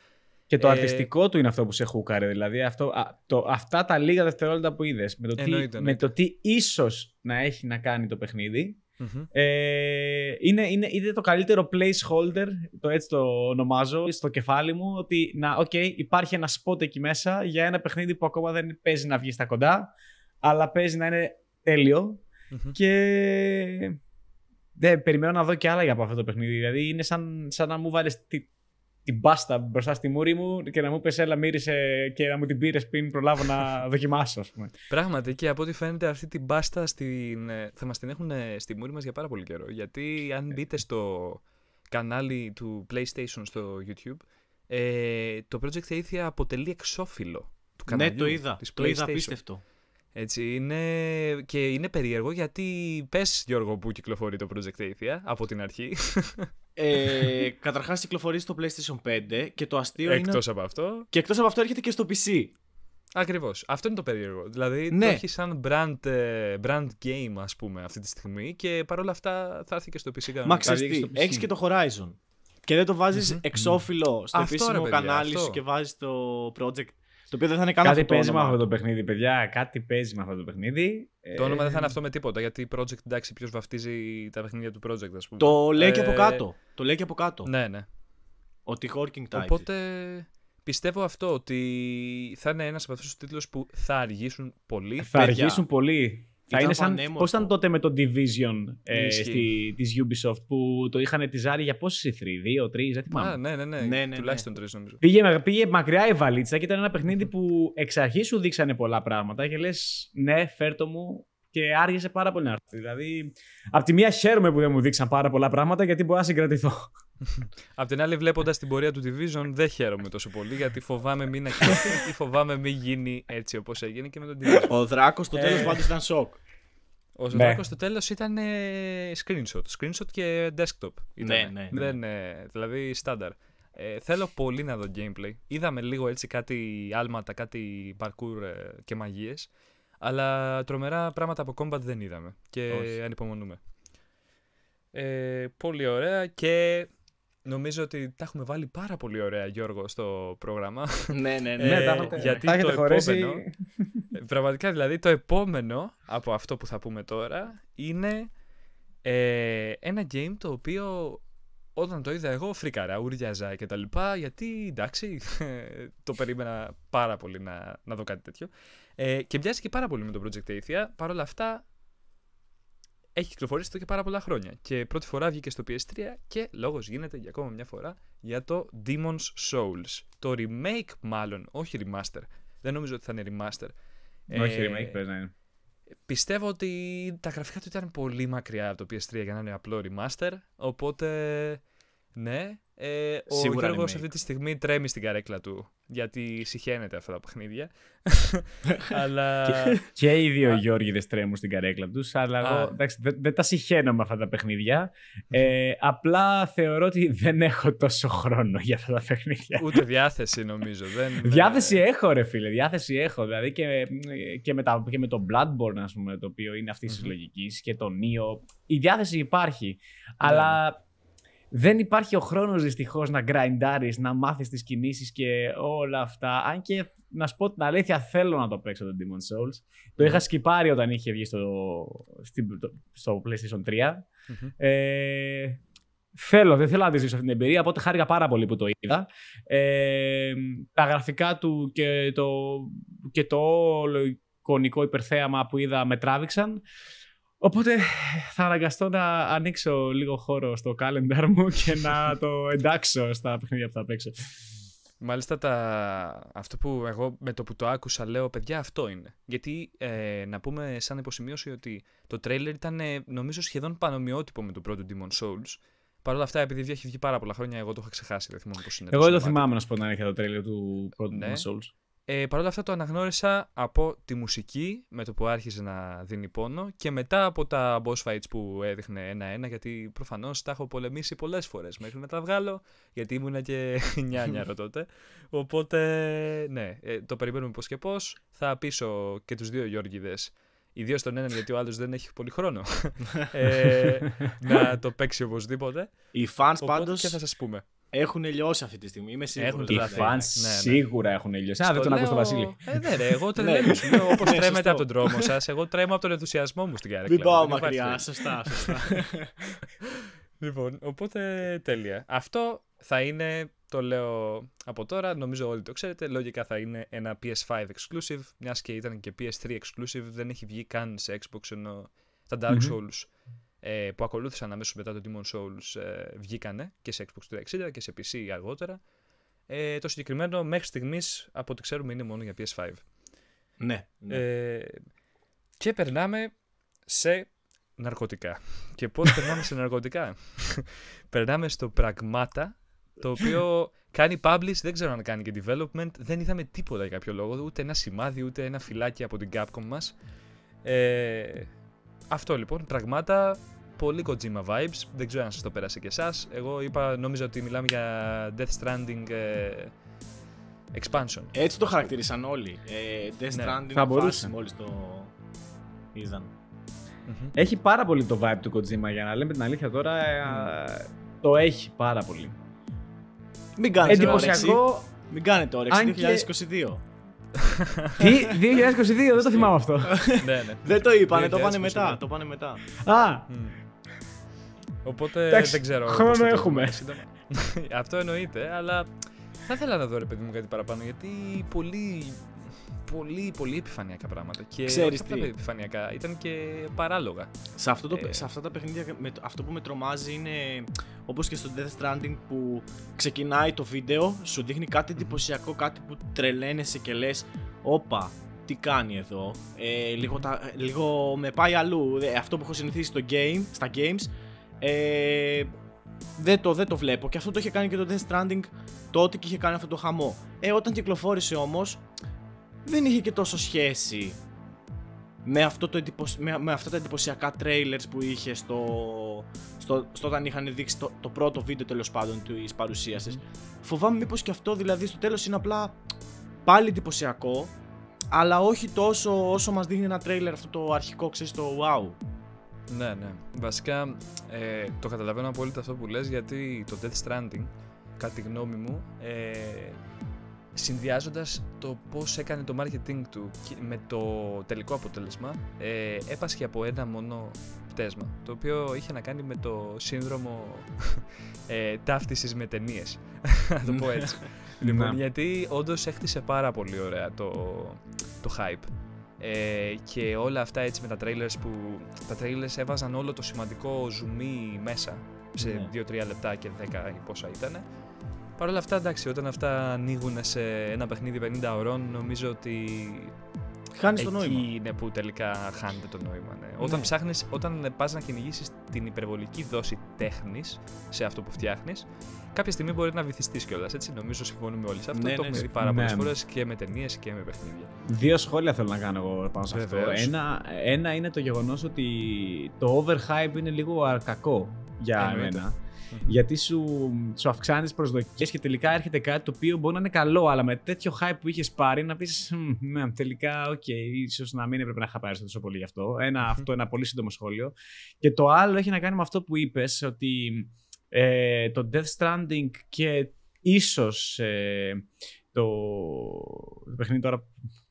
Και το Ε, αρτιστικό του είναι αυτό που σε χούκαρε. Δηλαδή αυτό, α, το, αυτά τα λίγα δευτερόλεπτα που είδες. Με, το τι- Εννοείται, με εννοείται. το τι ίσως να έχει να κάνει το παιχνίδι. Μμμ. Ε, είναι, είναι, είναι το καλύτερο placeholder, το έτσι το ονομάζω, στο κεφάλι μου, ότι να, okay, υπάρχει ένα spot εκεί μέσα για ένα παιχνίδι που ακόμα δεν παίζει να βγει στα κοντά, αλλά παίζει να είναι τέλειο Μμμ. και δεν περιμένω να δω και άλλα για από αυτό το παιχνίδι. Δηλαδή είναι σαν, σαν να μου βάλεις τη, την μπάστα μπροστά στη μούρη μου και να μου πες έλα μύρισε και να μου την πήρες πριν προλάβω να *laughs* δοκιμάσω, ας πούμε. Πράγματι και από ό,τι φαίνεται αυτή την πάστα στην, ε, θα μας την έχουν ε, στη μούρη μας για πάρα πολύ καιρό. Γιατί αν μπείτε στο κανάλι του PlayStation στο YouTube, ε, το Project Athia αποτελεί εξώφυλλο του Ναι, καναλιού το είδα. της Το είδα PlayStation. απίστευτο. Έτσι είναι και είναι περίεργο γιατί πες Γιώργο που κυκλοφορεί το Project Athia από την αρχή, *laughs* Ε, Καταρχάς κυκλοφορεί στο PlayStation 5 και το αστείο είναι. εκτός από αυτό. Και εκτός από αυτό έρχεται και στο PC. Ακριβώς, αυτό είναι το περίεργο. Δηλαδή Ναι. το έχει σαν brand, ε, brand game ας πούμε αυτή τη στιγμή και παρόλα αυτά θα έρθει και στο PC κανονικά. Μα βγει ξέρει και στο τι, PC. έχει και το Horizon. Και δεν το βάζεις Μμμ. εξώφυλλο στο Αυτό, επίσημο ρε παιδιά, κανάλι αυτό. σου και βάζεις το project. Το οποίο δεν θα είναι καν κάτι αυτό το παίζει με όνομα. αυτό το παιχνίδι, παιδιά. Κάτι παίζει με αυτό το παιχνίδι. Το όνομα δεν θα είναι Ε, αυτό με τίποτα, γιατί project, εντάξει, ποιος βαφτίζει τα παιχνίδια του project, ας πούμε. Το λέει και από Ε, κάτω. Το λέει και από κάτω. Ναι, ναι. Ότι Horking Type. Οπότε πιστεύω αυτό, ότι θα είναι ένας από αυτούς τους τίτλους που θα αργήσουν πολύ. Θα παιδιά, αργήσουν πολύ. Θα ήταν είναι σαν. πανέμορφο. Πώς ήταν τότε με το Division ε, Ισχύει. στη, της Ubisoft που το είχαν τυζάρει για πόσες ηθροί, δύο, τρεις, δεν θυμάμαι. Α, ναι, ναι, ναι. Ναι, ναι, Τουλάχιστον τρεις νομίζω. Πήγε, με- πήγε μακριά η βαλίτσα και ήταν ένα παιχνίδι που εξ αρχής σου δείξανε πολλά πράγματα και λες, ναι, φέρτο μου και άργησε πάρα πολύ να έρθει. Δηλαδή, απ' τη μία χαίρομαι που δεν μου δείξαν πάρα πολλά πράγματα γιατί μπορώ να συγκρατηθώ. *laughs* Απ' την άλλη, βλέποντας την πορεία του Division, δεν χαίρομαι τόσο πολύ γιατί φοβάμαι μην ακυρωθεί ή φοβάμαι μην γίνει έτσι όπως έγινε και με τον Division. Ο Δράκος στο Ε. τέλος πάντως ήταν σοκ. Ο Ναι. Ζωδράκος στο τέλος ήταν ε, screenshot. Screenshot και desktop. Ήτανε. Ναι, ναι, ναι. Δεν, ε, δηλαδή στάνταρ. Ε, θέλω πολύ να δω gameplay. Είδαμε λίγο έτσι κάτι άλματα, κάτι parkour ε, και μαγείες. Αλλά τρομερά πράγματα από combat δεν είδαμε. Και Όχι. ανυπομονούμε. Ε, πολύ ωραία και νομίζω ότι τα έχουμε βάλει πάρα πολύ ωραία Γιώργο στο πρόγραμμα. ναι, ναι, Ε, ναι. ναι, τα έχετε, γιατί τα έχετε το χωρέσει. επόμενο- Ε, Πραγματικά δηλαδή το επόμενο από αυτό που θα πούμε τώρα είναι ε, ένα game το οποίο όταν το είδα εγώ φρίκαρα, ούριαζα και τα λοιπά γιατί εντάξει *laughs* το περίμενα πάρα πολύ να, να δω κάτι τέτοιο. Ε, και μοιάζει και πάρα πολύ με το Project Athia. Παρ' όλα αυτά έχει κυκλοφορήσει εδώ και πάρα πολλά χρόνια. Και πρώτη φορά βγήκε στο PS3 και λόγος γίνεται για ακόμα μια φορά για το Demon's Souls. Το remake μάλλον, όχι remaster. Δεν νομίζω ότι θα είναι remaster. Όχι, Ε, remake παίζει να είναι. Πιστεύω ότι τα γραφικά του ήταν πολύ μακριά από το PS3 για να είναι απλό remaster. Οπότε, ναι, Ε, ο Σίγουρα Γιώργος remake. αυτή τη στιγμή τρέμει στην καρέκλα του γιατί συχαίνεται αυτά τα παιχνίδια. *laughs* Αλλά Και οι δύο Γιώργηδε τρέμουν στην καρέκλα τους, αλλά Α. εγώ εντάξει, δεν, δεν τα συχαίνω με αυτά τα παιχνίδια. Ε, απλά θεωρώ ότι δεν έχω τόσο χρόνο για αυτά τα παιχνίδια. ούτε διάθεση νομίζω. Δεν, Διάθεση έχω, ρε φίλε. Διάθεση έχω. Δηλαδή και, και, με, τα, και με το Bloodborne, ας πούμε, το οποίο είναι αυτή τη Μμμ. λογική και το Neo. Η διάθεση υπάρχει. Ναι, Αλλά δεν υπάρχει ο χρόνος δυστυχώς να γκραϊντάρεις, να μάθεις τις κινήσεις και όλα αυτά. Αν και να σου πω την αλήθεια, θέλω να το παίξω το Demon Souls. Το είχα σκυπάρει όταν είχε βγει στο, στην- το- στο PlayStation 3. Μμμ. Ε, θέλω, δεν θέλω να τη ζήσω αυτή την εμπειρία, οπότε χάρηκα πάρα πολύ που το είδα. Ε, τα γραφικά του και το, και το όλο εικονικό υπερθέαμα που είδα με τράβηξαν. Οπότε θα αναγκαστώ να ανοίξω λίγο χώρο στο calendar μου και να το εντάξω στα παιχνίδια που θα παίξω. Μάλιστα τα... αυτό που εγώ με το που το άκουσα λέω παιδιά αυτό είναι. Γιατί ε, να πούμε σαν υποσημείωση ότι το τρέιλερ ήταν ε, νομίζω σχεδόν πανομοιότυπο με το πρώτο Demon Souls. Παρ' όλα αυτά επειδή έχει βγει πάρα πολλά χρόνια εγώ το είχα ξεχάσει, δεν θυμάμαι πώς είναι. Εγώ δεν το σινεμάτικο. θυμάμαι να σου πω να έχει το τρέλιο του πρώτου Ναι. Demon Souls. Ε, Παρ' όλα αυτά το αναγνώρισα από τη μουσική με το που άρχιζε να δίνει πόνο και μετά από τα boss fights που έδειχνε ένα-ένα γιατί προφανώς τα έχω πολεμήσει πολλές φορές μέχρι να τα βγάλω γιατί ήμουνα και *laughs* νιάνιαρο τότε. Οπότε ναι, ε, το περιμένουμε πώς και πώς. Θα πείσω και τους δύο Γιώργιδες Ιδίως τον έναν γιατί ο άλλος δεν έχει πολύ χρόνο. *laughs* ε, να το παίξει οπωσδήποτε. Οι fans Οπότε πάντως και θα σας πούμε. Έχουν λιώσει αυτή τη στιγμή. Είμαι σίγουρος. Έχουν Οι δηλαδή, fans ναι, ναι. σίγουρα έχουν ελειώσει. Α, δεν Στο τον άκουσα τον λέω- Βασίλη. Ε, ναι, ρε, εγώ *laughs* τρελαίνω. σου λέω, Όπως Ναι, τρέμετε σωστό. από τον δρόμο σας, εγώ τρέμω από τον ενθουσιασμό μου στην καρέκλα. Μην πάω μου, δεν υπάρχει μακριά. περίπτωση. Σωστά, *laughs* σωστά. Λοιπόν, οπότε τέλεια. Αυτό θα είναι, το λέω από τώρα, νομίζω όλοι το ξέρετε, λογικά θα είναι ένα PS5 exclusive, μιας και ήταν και PS3 exclusive, δεν έχει βγει καν σε Xbox ενώ τα Dark Μμμ. Souls ε, που ακολούθησαν αμέσως μετά το Demon Souls ε, βγήκανε και σε Xbox 360 και σε PC αργότερα. Ε, το συγκεκριμένο μέχρι στιγμής από ό,τι ξέρουμε είναι μόνο για PS5. ναι. ναι. Ε, και περνάμε σε ναρκωτικά. Και πώς *laughs* περνάμε σε ναρκωτικά; περνάμε στο Πραγμάτα, το οποίο κάνει publish, δεν ξέρω αν κάνει και development, δεν είδαμε τίποτα για κάποιο λόγο, ούτε ένα σημάδι, ούτε ένα φυλάκι από την Capcom μας. Ε, αυτό λοιπόν, Πραγμάτα, πολύ Kojima vibes, δεν ξέρω αν σας το πέρασε και εσάς. Εγώ είπα, νόμιζα ότι μιλάμε για Death Stranding ε, expansion. Έτσι το χαρακτήρισαν όλοι. Ε, Death Ναι. Stranding Θα μπορούσε. φάση μόλις το είδαν. Μμμ. Έχει πάρα πολύ το vibe του Kojima για να λέμε την αλήθεια τώρα. ε, Το έχει πάρα πολύ. Μην κάνετε όρεξη. Εντυπωσιακό. Μην κάνετε όρεξη. Αν και- 2022. Τι, 2022, δεν το θυμάμαι αυτό. *laughs* ναι, ναι. Δεν το είπανε, το 2022. πάνε μετά. Το πάνε μετά. Α, Μμ. Οπότε Εντάξει, δεν ξέρω. χρόνο πώς θα το έχουμε. δούμε σύντομα. *laughs* Αυτό εννοείται, αλλά θα ήθελα να δω ρε παιδί μου κάτι παραπάνω γιατί πολύ. Πολύ, πολύ επιφανειακά πράγματα. Και Ξέρεις όχι απλά τι. επιφανειακά, ήταν και παράλογα. Σε, αυτό το, Ε. σε αυτά τα παιχνίδια, με, το- αυτό που με τρομάζει είναι όπως και στο Death Stranding που ξεκινάει το βίντεο, σου δείχνει κάτι εντυπωσιακό, κάτι που τρελαίνεσαι και λες «Όπα, τι κάνει εδώ, ε, λίγο, τα, λίγο με πάει αλλού, Ε, αυτό που έχω συνηθίσει στο game, στα games, ε, δεν, το, δεν το βλέπω και αυτό το είχε κάνει και το Death Stranding τότε και είχε κάνει αυτό το χαμό. Ε, όταν κυκλοφόρησε όμως, δεν είχε και τόσο σχέση με, αυτό το εντυπωσ... με, με αυτά τα εντυπωσιακά trailers που είχε στο, στο, στο όταν είχαν δείξει το, το πρώτο βίντεο τέλος πάντων της παρουσίασης. Φοβάμαι μήπως και αυτό δηλαδή στο τέλος είναι απλά πάλι εντυπωσιακό, αλλά όχι τόσο όσο μας δείχνει ένα trailer αυτό το αρχικό, ξέρεις, το wow. Ναι, ναι. Βασικά ε, το καταλαβαίνω απόλυτα αυτό που λες γιατί το Death Stranding, κατά τη γνώμη μου, ε, συνδυάζοντας το πώς έκανε το marketing του και- με το τελικό αποτέλεσμα, ε, έπασχε από ένα μόνο πτέσμα, το οποίο είχε να κάνει με το σύνδρομο ε, ταύτισης με ταινίες, να το πω έτσι. λοιπόν, Ναι. γιατί όντως έχτισε πάρα πολύ ωραία το, το hype. Ε, και όλα αυτά έτσι με τα trailers που τα trailers έβαζαν όλο το σημαντικό zoom μέσα σε Ναι. 2-3 λεπτά και 10 ή πόσα ήταν. Παρ' όλα αυτά, εντάξει, όταν αυτά ανοίγουν σε ένα παιχνίδι 50 ωρών, νομίζω ότι χάνεις Εκεί το νόημα. είναι που τελικά χάνεται το νόημα. Ναι. Όταν Ναι. ψάχνεις, όταν πας να κυνηγήσεις την υπερβολική δόση τέχνης σε αυτό που φτιάχνεις, κάποια στιγμή μπορεί να βυθιστείς κιόλας, έτσι. Νομίζω συμφωνούμε όλοι σε αυτό. Ναι, το ναι, έχουμε δει συμφωνώ. πάρα Ναι. πολλές φορές και με ταινίες και με παιχνίδια. Δύο σχόλια θέλω να κάνω εγώ πάνω σε αυτό. Βεβαίως. Ένα, ένα είναι το γεγονός ότι το overhype είναι λίγο α- κακό για Εννοείται. Εμένα. Γιατί σου, σου αυξάνεις τις προσδοκίες και τελικά έρχεται κάτι το οποίο μπορεί να είναι καλό, αλλά με τέτοιο hype που είχες πάρει να πεις: Ναι, τελικά, οκ, ίσως να μην έπρεπε να είχα πάρει τόσο πολύ γι' αυτό. Ένα, αυτό ένα πολύ σύντομο σχόλιο. Και το άλλο έχει να κάνει με αυτό που είπες, ότι ε, το Death Stranding και ίσως ε, το, το παιχνίδι τώρα.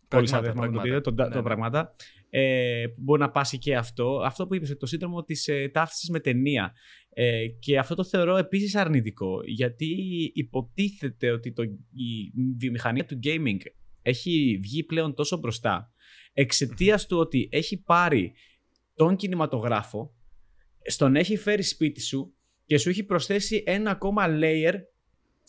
Πολύ Πραγμάτα, σαν το πραγμάτα. είδα, το, Ναι, το ναι. πράγματα. Ε, που μπορεί να πάσει και αυτό. Αυτό που είπες, ότι το σύνδρομο της ε, ταύτισης με ταινία. Ε, και αυτό το θεωρώ επίσης αρνητικό, γιατί υποτίθεται ότι το, η βιομηχανία του gaming έχει βγει πλέον τόσο μπροστά εξαιτίας του ότι έχει πάρει τον κινηματογράφο, στον έχει φέρει σπίτι σου και σου έχει προσθέσει ένα ακόμα layer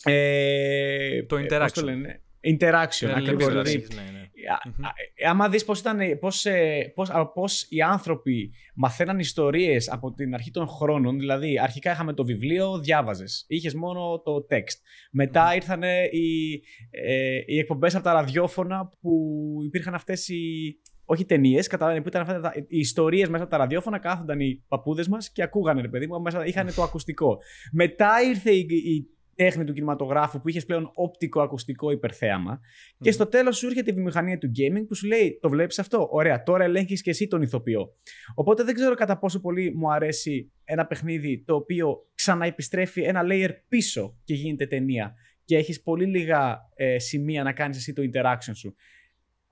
ε, Το ε, πώς interaction. λένε, interaction, Ναι, ακριβώς. λέμε Δηλαδή, Ναι, ναι. Α- Μμμ. α- ε, άμα δεις πώς, ήταν, πώς, ε, πώς, α, πώς οι άνθρωποι μαθαίναν ιστορίες από την αρχή των χρόνων, δηλαδή αρχικά είχαμε το βιβλίο, διάβαζες, είχες μόνο το text. Μετά ήρθαν οι, ε, οι εκπομπές από τα ραδιόφωνα που υπήρχαν αυτές οι... Όχι ταινίες, καταλαβαίνετε που ήταν αυτά τα, οι ιστορίες μέσα από τα ραδιόφωνα. Κάθονταν οι παππούδες μας και ακούγανε, ρε παιδί μου, μέσα είχαν το ακουστικό. Μετά ήρθε η, η τέχνη του κινηματογράφου που είχες πλέον όπτικο-ακουστικό υπερθέαμα. Και στο τέλος σου έρχεται η βιομηχανία του gaming που σου λέει: Το βλέπεις αυτό; Ωραία, τώρα ελέγχεις και εσύ τον ηθοποιό. Οπότε δεν ξέρω κατά πόσο πολύ μου αρέσει ένα παιχνίδι το οποίο ξαναεπιστρέφει ένα layer πίσω και γίνεται ταινία. Και έχεις πολύ λίγα ε, σημεία να κάνεις εσύ το interaction σου.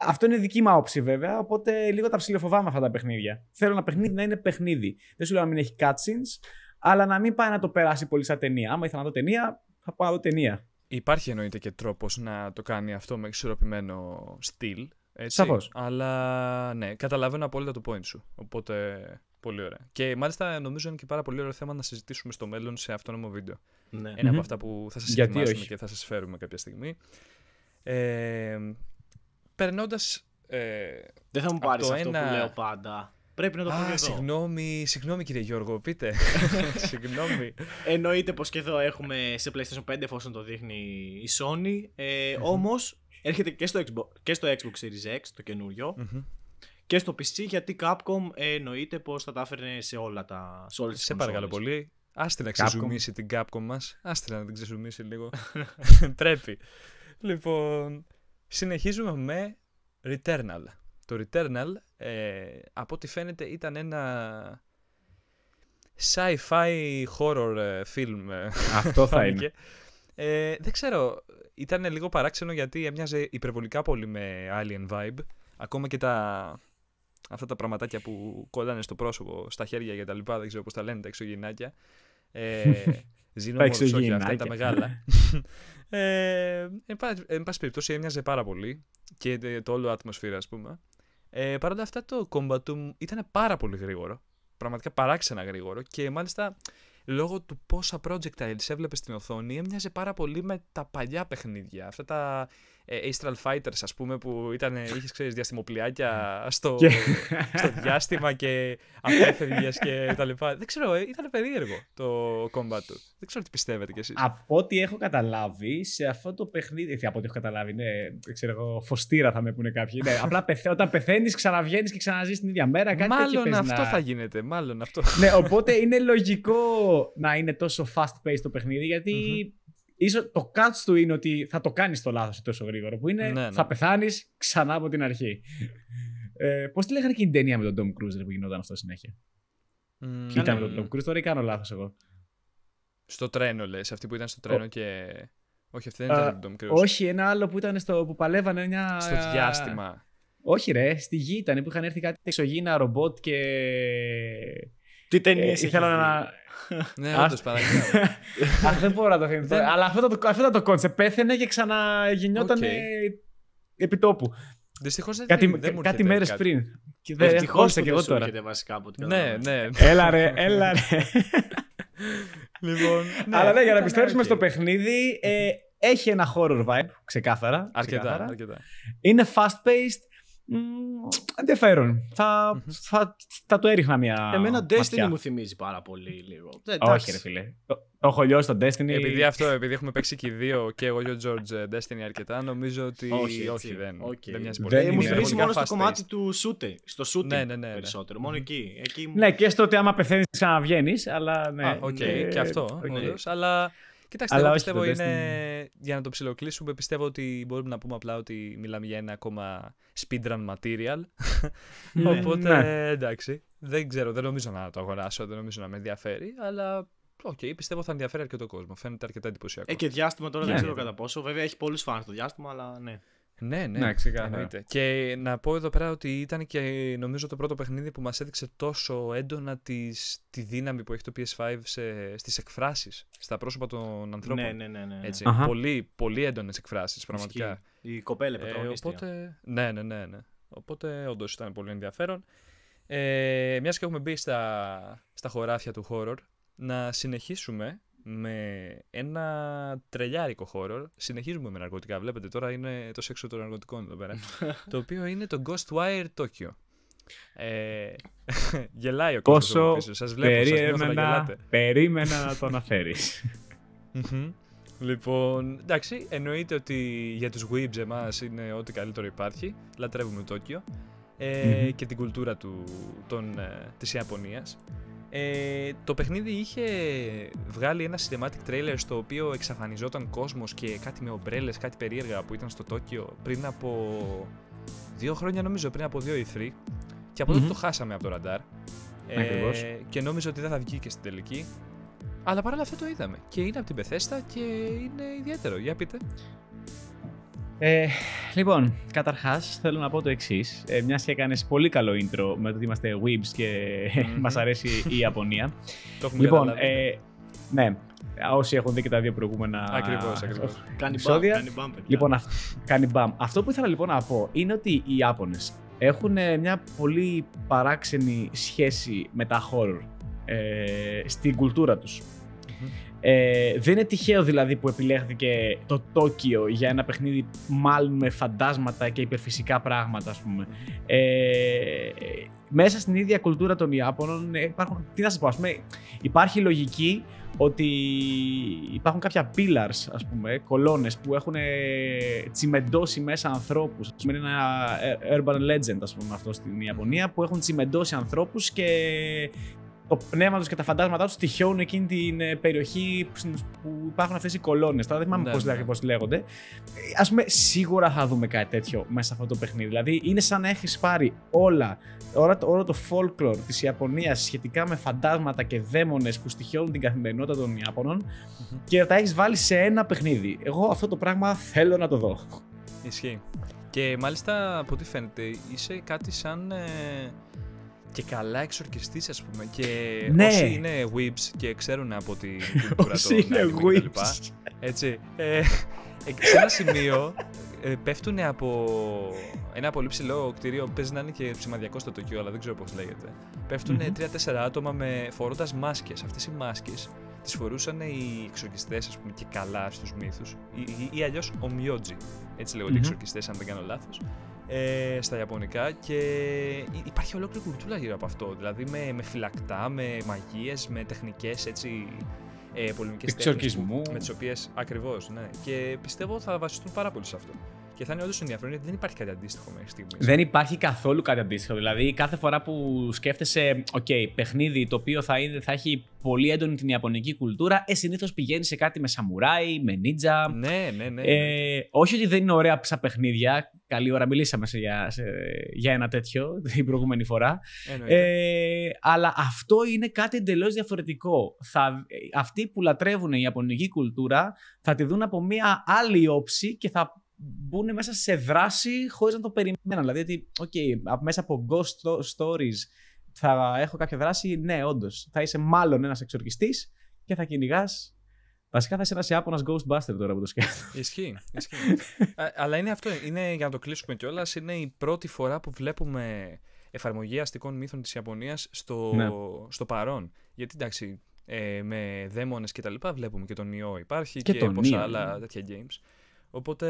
Αυτό είναι δική μου άποψη βέβαια, οπότε λίγο τα ψιλοφοβάμαι αυτά τα παιχνίδια. Θέλω ένα παιχνίδι να είναι παιχνίδι. Δεν σου λέω να μην έχει cutscenes, αλλά να μην πάει να το περάσει πολύ σαν ταινία. Άμα ήθελα να δω ταινία, θα πάω να δω ταινία. Υπάρχει εννοείται και τρόπος να το κάνει αυτό με εξορροπημένο στυλ. Έτσι. Σαφώς. Αλλά ναι, καταλαβαίνω απόλυτα το point σου. Οπότε πολύ ωραία. Και μάλιστα νομίζω είναι και πάρα πολύ ωραίο θέμα να συζητήσουμε στο μέλλον σε αυτόνομο βίντεο. Ναι. Ένα Μμμ. από αυτά που θα σας Γιατί ετοιμάσουμε όχι; και θα σας φέρουμε κάποια στιγμή. Ε, περνώντας... Ε, Δεν θα μου Από πάρεις το αυτό ένα- που λέω πάντα. Πρέπει να το πω και α, εδώ. συγγνώμη, συγγνώμη κύριε Γιώργο, πείτε. *laughs* συγγνώμη. Εννοείται πως και εδώ έχουμε σε PlayStation 5 εφόσον το δείχνει η Sony. Ε, Όμως έρχεται και στο, Xbox, και στο Xbox Series X το καινούριο Μμμ. και στο PC γιατί Capcom ε, εννοείται πως θα τα έφερνε σε όλα τα σε όλες τις Σε παρακαλώ κονσόλες. πολύ. Άστε να ξεζουμίσει την Capcom μας. Άστε να την ξεζουμίσει λίγο. *laughs* Πρέπει. Λοιπόν, συνεχίζουμε με Returnal. Το Returnal, ε, από ό,τι φαίνεται, ήταν ένα sci-fi horror ε, film. ε, Αυτό θα φάνηκε. είναι. Ε, δεν ξέρω, ήταν λίγο παράξενο γιατί έμοιαζε υπερβολικά πολύ με Alien vibe. Ακόμα και τα, αυτά τα πραγματάκια που κολλάνε στο πρόσωπο, στα χέρια και τα λοιπά, δεν ξέρω πώς τα λένε, τα εξωγεννάκια. Ε, *laughs* Xenomorphs, όχι, αυτά είναι τα εξωγεννάκια. μεγάλα. *laughs* ε, εν, πάση- εν πάση περιπτώσει έμοιαζε πάρα πολύ και τε- το όλο ατμοσφαίρα ας πούμε. Ε, Παρ' όλα αυτά το combat του ήταν πάρα πολύ γρήγορο. Πραγματικά παράξενα γρήγορο και μάλιστα λόγω του πόσα projectiles έβλεπες στην οθόνη έμοιαζε πάρα πολύ με τα παλιά παιχνίδια. Αυτά τα ε, Astral Fighters ας πούμε που ήταν, είχες ξέρεις διαστημοπλιάκια στο, Και- στο διάστημα και απέφευγες και τα λοιπά. Δεν ξέρω, ε, ήταν περίεργο το combat του. Δεν ξέρω τι πιστεύετε κι εσείς. Από ό,τι έχω καταλάβει, σε αυτό το παιχνίδι. Τι από ό,τι έχω καταλάβει, ναι, ξέρω εγώ, φωστήρα θα με πούνε κάποιοι. Ναι, απλά πεθα... όταν πεθαίνεις, ξαναβγαίνεις και ξαναζείς την ίδια μέρα. Κάτι τέτοιο Μάλλον παίζει αυτό να... θα γίνεται, μάλλον αυτό. ναι, οπότε είναι λογικό να είναι τόσο fast paced το παιχνίδι, γιατί ίσως το catch του είναι ότι θα το κάνεις το λάθος τόσο γρήγορο. Που είναι Ναι, ναι. θα πεθάνεις ξανά από την αρχή. ε, Πώς τη λέγανε και την ταινία με τον Tom Cruise ρε, που γινόταν αυτό συνέχεια; Μμμ, Ήταν ναι. με τον Tom Cruise, τώρα ή κάνω λάθος εγώ. Στο τρένο λες, αυτή που ήταν στο τρένο και... Όχι, αυτή δεν Α, ήταν τον Tom Cruise. Όχι, ένα άλλο που ήταν στο, που παλεύανε μια. Στο διάστημα. Όχι, ρε, στη γη ήταν που είχαν έρθει κάτι εξωγήινα ρομπότ και. Τι Ε, ταινίες ήθελα έχει να. δει; ναι, Ας- όντως, παρακαλώ. *laughs* Αχ, δεν μπορώ να το θυμηθώ. Δεν- Αλλά αυτό ήταν το, αυτό ήταν το κόνσεπτ. Πέθαινε και ξαναγεννιόταν Οκ. επί τόπου. Δυστυχώς δεν, Κάτι, δεν μου κάτι έρχεται μέρες κάτι. πριν. Και δεν Ευτυχώς κόλλησα που κι δεν εγώ σου τώρα. έρχεται βασικά από ό,τι Ναι, καταλαβαίνω. ναι. Έλα ρε, έλα ρε. *laughs* λοιπόν, Αλλά ναι, για να ήταν επιστρέψουμε οκ. στο παιχνίδι, ε, έχει ένα horror vibe, ξεκάθαρα. Αρκετά, ξεκάθαρα. αρκετά. Είναι fast paced. Μ, ενδιαφέρον. Θα, θα, θα το έριχνα μια. Εμένα Destiny ματιά. μου θυμίζει πάρα πολύ λίγο. Ε, Όχι, εντάξει. ρε φίλε. Το, το έχω λιώσει το Destiny. Επειδή αυτό, επειδή έχουμε παίξει και οι δύο και εγώ και ο George ε, Destiny αρκετά, νομίζω ότι Όχι, όχι, έτσι. δεν, Οκ. δεν μοιάζει Δεν πολύ. Ε, μου είναι θυμίζει πολύ μόνο στο fast-paced. κομμάτι του shooting. Στο shooting Ναι, ναι, ναι, ναι. περισσότερο. Μόνο εκεί. εκεί μου- Ναι, και στο ότι άμα πεθαίνεις ξαναβγαίνεις, αλλά ναι. Α, οκ, Ε, και αυτό, οκ. όντως, αλλά... Κοιτάξτε, Αλλά εγώ όχι, πιστεύω το είναι. Για να το ψιλοκλείσουμε, πιστεύω ότι μπορούμε να πούμε απλά ότι μιλάμε για ένα ακόμα speedrun material. Ναι. Οπότε Ναι. εντάξει. Δεν ξέρω, δεν νομίζω να το αγοράσω, δεν νομίζω να με ενδιαφέρει, αλλά οκ, πιστεύω θα ενδιαφέρει αρκετό κόσμο. Φαίνεται αρκετά εντυπωσιακό. Ε, και διάστημα τώρα δεν Ναι. ξέρω κατά πόσο. Βέβαια έχει πολλούς φαν το διάστημα, αλλά ναι. Ναι, ναι, Ναι, ξεκάθαρα. εννοείται. Και να πω εδώ πέρα ότι ήταν και νομίζω το πρώτο παιχνίδι που μας έδειξε τόσο έντονα τις, τη δύναμη που έχει το PS5 σε, στις εκφράσεις, στα πρόσωπα των ανθρώπων. Ναι, ναι, ναι. ναι. Έτσι, Αχα. πολύ, πολύ έντονες εκφράσεις, πραγματικά. Ισχύει. Η κοπέλα Ε, πρωταγωνίστρια. οπότε, ναι, ναι, ναι, ναι. Οπότε όντως ήταν πολύ ενδιαφέρον. Ε, μιας και έχουμε μπει στα, στα χωράφια του horror, να συνεχίσουμε με ένα τρελιάρικο horror. Συνεχίζουμε με ναρκωτικά. Βλέπετε τώρα είναι το σεξο των ναρκωτικών εδώ πέρα. *laughs* το οποίο είναι το Ghostwire Tokyo. Ε, *laughs* γελάει ο κόσμος Πόσο από πίσω. Σας βλέπω, σας νιώθω να περίμενα, γελάτε. περίμενα να το αναφέρεις. *laughs* Μμμ. Λοιπόν, εντάξει, εννοείται ότι για τους Weebs εμάς είναι ό,τι καλύτερο υπάρχει. Λατρεύουμε Τόκιο ε, Μμμ. και την κουλτούρα του, των, ε, της Ιαπωνίας. Ε, το παιχνίδι είχε βγάλει ένα cinematic trailer στο οποίο εξαφανιζόταν κόσμος και κάτι με ομπρέλες, κάτι περίεργα που ήταν στο Τόκιο πριν από δύο χρόνια νομίζω, πριν από δύο ή τρει. Και από τότε Μμμ. το χάσαμε από το ραντάρ. Ακριβώς. και νόμιζα ότι δεν θα βγει και στην τελική. Αλλά παρόλα αυτά το είδαμε. Και είναι από την Bethesda και είναι ιδιαίτερο. Για πείτε. Ε, λοιπόν, καταρχάς θέλω να πω το εξής. Ε, Μιας και έκανες πολύ καλό intro με το ότι είμαστε weebs και Μμμ. *laughs* μας αρέσει η Ιαπωνία. Το έχουμε λοιπόν, καταλάβει. ε, ναι, όσοι έχουν δει και τα δύο προηγούμενα Ακριβώς, ακριβώς. Κάνει μπαμ, επεισόδια. κάνει μπαμ, παιδιά. Λοιπόν, αυ- κάνει μπαμ. Αυτό που ήθελα λοιπόν να πω είναι ότι οι Ιάπωνες έχουν ε, μια πολύ παράξενη σχέση με τα horror ε, στην κουλτούρα τους. Μμμ. Ε, δεν είναι τυχαίο δηλαδή που επιλέχθηκε το Τόκιο για ένα παιχνίδι μάλλον με φαντάσματα και υπερφυσικά πράγματα ας πούμε. Ε, μέσα στην ίδια κουλτούρα των Ιάπωνων ε, υπάρχουν, τι να σας πω, ας πούμε, υπάρχει λογική ότι υπάρχουν κάποια pillars, ας πούμε, κολόνες που έχουν ε, τσιμεντώσει μέσα ανθρώπους. Ας πούμε, είναι ένα ε, urban legend, ας πούμε, αυτό στην Ιαπωνία, που έχουν τσιμεντώσει ανθρώπους και το πνεύμα τους και τα φαντάσματά τους τυχαίνουν εκείνη την ε, περιοχή που, στην- που υπάρχουν αυτές οι κολόνες. Τώρα δεν θυμάμαι Ναι, πώς, ναι. λέγ- πώς λέγονται. Ε, Ας πούμε, σίγουρα θα δούμε κάτι τέτοιο μέσα σε αυτό το παιχνίδι. Δηλαδή, είναι σαν να έχεις πάρει όλα, όλα το, όλο το folklore της Ιαπωνίας σχετικά με φαντάσματα και δαίμονες που στοιχιώνουν την καθημερινότητα των Ιάπωνων Μμμ. και τα έχεις βάλει σε ένα παιχνίδι. Εγώ αυτό το πράγμα θέλω να το δω. Ισχύει. Και μάλιστα από ό,τι φαίνεται είσαι κάτι σαν ε, και καλά εξορκιστής ας πούμε και Ναι. όσοι είναι weebs και ξέρουν από την *laughs* κουλτούρα Όσοι των είναι anime και τα λοιπά, weebs. έτσι, ε, ε, σε ένα σημείο ε, πέφτουν από ένα πολύ ψηλό κτίριο, παίζει να είναι και σημαδιακό στο Τοκίο, αλλά δεν ξέρω πώς λέγεται. Πέφτουν Μμμ. τρία-τέσσερα άτομα με, φορώντας μάσκες. Αυτές οι μάσκες τις φορούσαν οι εξορκιστές, ας πούμε, και καλά στους μύθους. Ή, ή, ή αλλιώς ομοιότζι. Έτσι λέγονται οι Μμμ. εξορκιστές, αν δεν κάνω λάθος. Ε, στα Ιαπωνικά και υ- υπάρχει ολόκληρη κουλτούρα γύρω από αυτό. Δηλαδή με, με φυλακτά, με μαγείες, με τεχνικές έτσι ε, πολεμικές τέχνες Εξορκισμού. που- με τις οποίες ακριβώς, ναι. Και πιστεύω θα βασιστούν πάρα πολύ σε αυτό. Και θα είναι όντως ενδιαφέρον γιατί δεν υπάρχει κάτι αντίστοιχο μέχρι στιγμής. Δεν υπάρχει καθόλου κάτι αντίστοιχο. Δηλαδή, κάθε φορά που σκέφτεσαι, OK, παιχνίδι το οποίο θα, είναι, θα έχει πολύ έντονη την Ιαπωνική κουλτούρα, ε, συνήθως πηγαίνεις σε κάτι με σαμουράι, με νίτζα. Ναι, ναι, ναι. Ε, όχι ότι δεν είναι ωραία σαν παιχνίδια. Καλή ώρα μιλήσαμε σε, για, σε, για ένα τέτοιο *laughs* την προηγούμενη φορά. εννοείται. Ε, αλλά αυτό είναι κάτι εντελώς διαφορετικό. Θα, ε, αυτοί που λατρεύουν η Ιαπωνική κουλτούρα θα τη δουν από μια άλλη όψη και θα μπουν μέσα σε δράση χωρίς να το περιμένουν. Δηλαδή, ότι, okay, μέσα από ghost sto- stories θα έχω κάποια δράση. Ναι, όντως. Θα είσαι μάλλον ένας εξορκιστή και θα κυνηγάς. Βασικά θα είσαι ένας Ιάπωνας Ghostbuster τώρα που το σκέφτομαι. Ισχύει. ισχύει. Α, αλλά είναι αυτό. Είναι, για να το κλείσουμε κιόλας, είναι η πρώτη φορά που βλέπουμε εφαρμογή αστικών μύθων της Ιαπωνίας στο, Ναι. στο παρόν. Γιατί εντάξει, ε, με δαίμονες και τα λοιπά βλέπουμε και τον ιό υπάρχει Και και, τον πόσα Neo, άλλα ναι. τέτοια games. Οπότε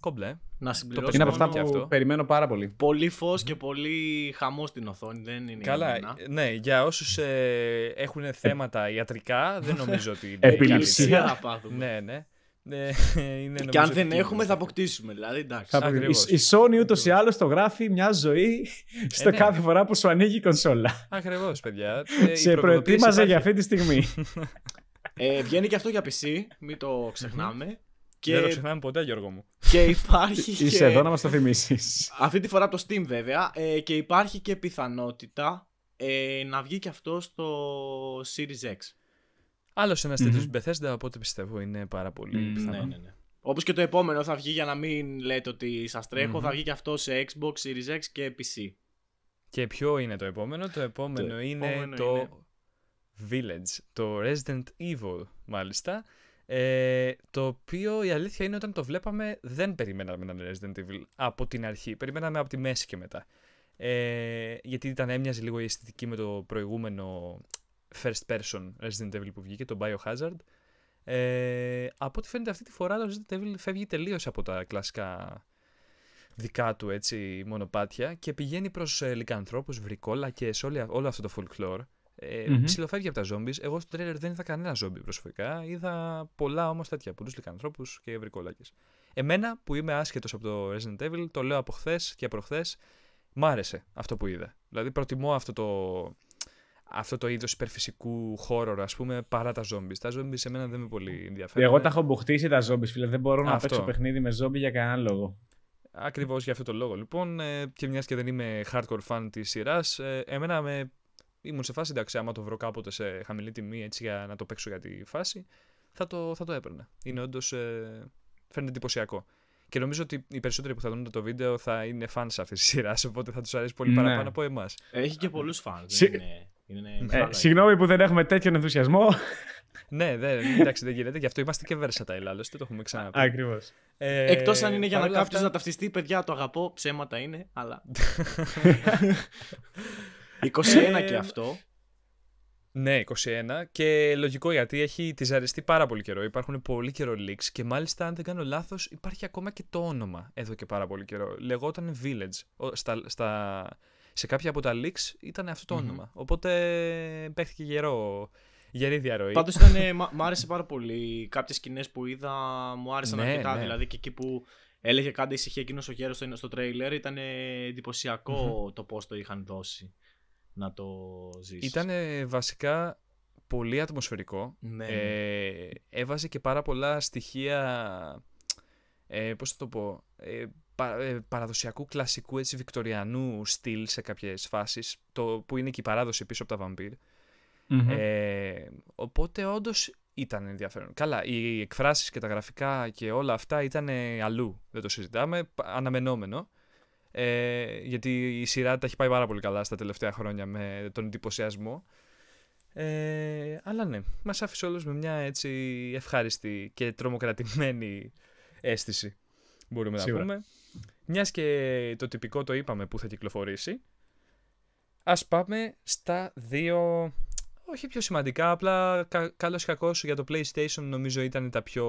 Κόμπλε. Να συμπληρώσω Είναι από αυτά μόνο και που αυτό. περιμένω πάρα πολύ. Πολύ φως και πολύ χαμό στην οθόνη. Δεν είναι Καλά, για μένα. ναι, για όσους έχουν θέματα ιατρικά, δεν νομίζω ότι. είναι Επιληψία. καλύτερη. να πάθουμε. Ναι, ναι. Ναι, *laughs* είναι Και νομίζω αν δεν ότι- έχουμε, θα αποκτήσουμε. Δηλαδή, εντάξει. Θα πω- Ακριβώς. η, η Sony ούτως ή άλλως το γράφει μια ζωή *laughs* στο ναι. κάθε φορά που σου ανοίγει η κονσόλα. Ακριβώς, παιδιά. Ε, η Σε προβολοποίηση προετοίμαζε για υπάρχει. αυτή τη στιγμή. *laughs* Ε, βγαίνει και αυτό για PC, μην το ξεχνάμε. Δεν το και, ξεχνάμε ποτέ, Γιώργο μου. και υπάρχει. *laughs* Είσαι και... εδώ να μας το θυμίσεις. Αυτή τη φορά από το Steam βέβαια. Ε, και υπάρχει και πιθανότητα ε, να βγει και αυτό στο Series X. Άλλος ένας Μμμ. τέτοιο Bethesda, οπότε πιστεύω είναι πάρα πολύ Μμμ, πιθανό. Ναι, ναι, ναι. Όπως και το επόμενο θα βγει για να μην λέτε ότι σας τρέχω, Μμμ. θα βγει και αυτό σε Xbox, Series X και PC. Και ποιο είναι το επόμενο, το επόμενο Το είναι επόμενο το είναι- Village, το Resident Evil μάλιστα, ε, το οποίο η αλήθεια είναι όταν το βλέπαμε δεν περιμέναμε να είναι Resident Evil από την αρχή, περιμέναμε από τη μέση και μετά. Ε, γιατί ήταν έμοιαζε λίγο η αισθητική με το προηγούμενο first person Resident Evil που βγήκε, το Biohazard. Ε, από ό,τι φαίνεται αυτή τη φορά το Resident Evil φεύγει τελείως από τα κλασικά δικά του έτσι μονοπάτια και πηγαίνει προς ε, λικανθρώπους, βρικόλακες, όλη, όλο αυτό το folklore. Ε, Μμμ. Ψιλοφεύγει από τα zombies. Εγώ στο τρέλερ δεν είδα κανένα zombie προσωπικά. Είδα πολλά όμως τέτοια, πολλούς λικανθρώπους και βρικόλακες. Εμένα που είμαι άσχετος από το Resident Evil, το λέω από χθες και προχθές, μ' άρεσε αυτό που είδα. Δηλαδή προτιμώ αυτό το, αυτό το είδος υπερφυσικού horror ας πούμε παρά τα zombies. Τα zombies σε μένα δεν με πολύ ενδιαφέρουν. Εγώ τα έχω μπουχτίσει τα zombies, φίλε. Δεν μπορώ να Αυτό. παίξω παιχνίδι με zombie για κανέναν λόγο. Ακριβώς για αυτό το λόγο. Λοιπόν, ε, και μιας και δεν είμαι hardcore fan της σειράς, ε, εμένα με... ήμουν σε φάση εντάξει, άμα το βρω κάποτε σε χαμηλή τιμή έτσι για να το παίξω για τη φάση, θα το, θα το έπαιρνα. Είναι όντως. Ε, φαίνεται εντυπωσιακό. Και νομίζω ότι οι περισσότεροι που θα δουν το βίντεο θα είναι fans αυτής της σειράς, οπότε θα τους αρέσει πολύ Ναι. παραπάνω από εμάς. Έχει και πολλούς fans. Συ- δεν είναι, είναι Ε, μεγάλο. συγγνώμη που δεν έχουμε τέτοιον ενθουσιασμό. ναι, δεν, εντάξει, δεν γίνεται. Γι' αυτό είμαστε και versatile, άλλωστε το έχουμε ξαναπεί. Ακριβώς. Ε, Εκτός αν είναι για να παρόλα κάποιος αυτά- να ταυτιστεί, παιδιά, το αγαπώ. Ψέματα είναι, αλλά. *laughs* 21 και αυτό. Ναι, 21 και λογικό γιατί έχει της ζαριστεί πάρα πολύ καιρό. Υπάρχουν πολύ καιρό leaks και μάλιστα αν δεν κάνω λάθος υπάρχει ακόμα και το όνομα εδώ και πάρα πολύ καιρό. Λεγόταν Village. Ο- Στα, στα, σε κάποια από τα leaks ήταν αυτό το Μμμ. όνομα. Οπότε παίχτηκε γερό, γερή διαρροή. Πάντως ήταν. μ' μ' άρεσε πάρα πολύ. Κάποιες σκηνές που είδα μου άρεσαν Ναι, αρκετά. ναι. Δηλαδή και εκεί που έλεγε κάντε ησυχία εκείνο ο γέρος στο, στο τρέιλερ ήταν εντυπωσιακό το πώς το είχαν δώσει να το ζήσεις. Ήταν βασικά πολύ ατμοσφαιρικό. Ναι. Ε, έβαζε και πάρα πολλά στοιχεία, ε, πώς θα το πω, ε, πα- ε, παραδοσιακού κλασικού έτσι βικτοριανού στυλ σε κάποιες φάσεις, το, που είναι και η παράδοση πίσω από τα βαμπύρ. Ε, οπότε όντως ήταν ενδιαφέρον. Καλά, οι εκφράσεις και τα γραφικά και όλα αυτά ήταν ε, αλλού, δεν το συζητάμε, πα- αναμενόμενο. Ε, γιατί η σειρά τα έχει πάει πάρα πολύ καλά στα τελευταία χρόνια με τον εντυπωσιασμό. Ε, αλλά ναι, μας άφησε όλους με μια έτσι ευχάριστη και τρομοκρατημένη αίσθηση, μπορούμε Σίγουρα. να πούμε. Μιας και το τυπικό το είπαμε που θα κυκλοφορήσει, ας πάμε στα δύο, όχι πιο σημαντικά, απλά κα, καλώς ή κακώς για το PlayStation νομίζω ήταν τα πιο,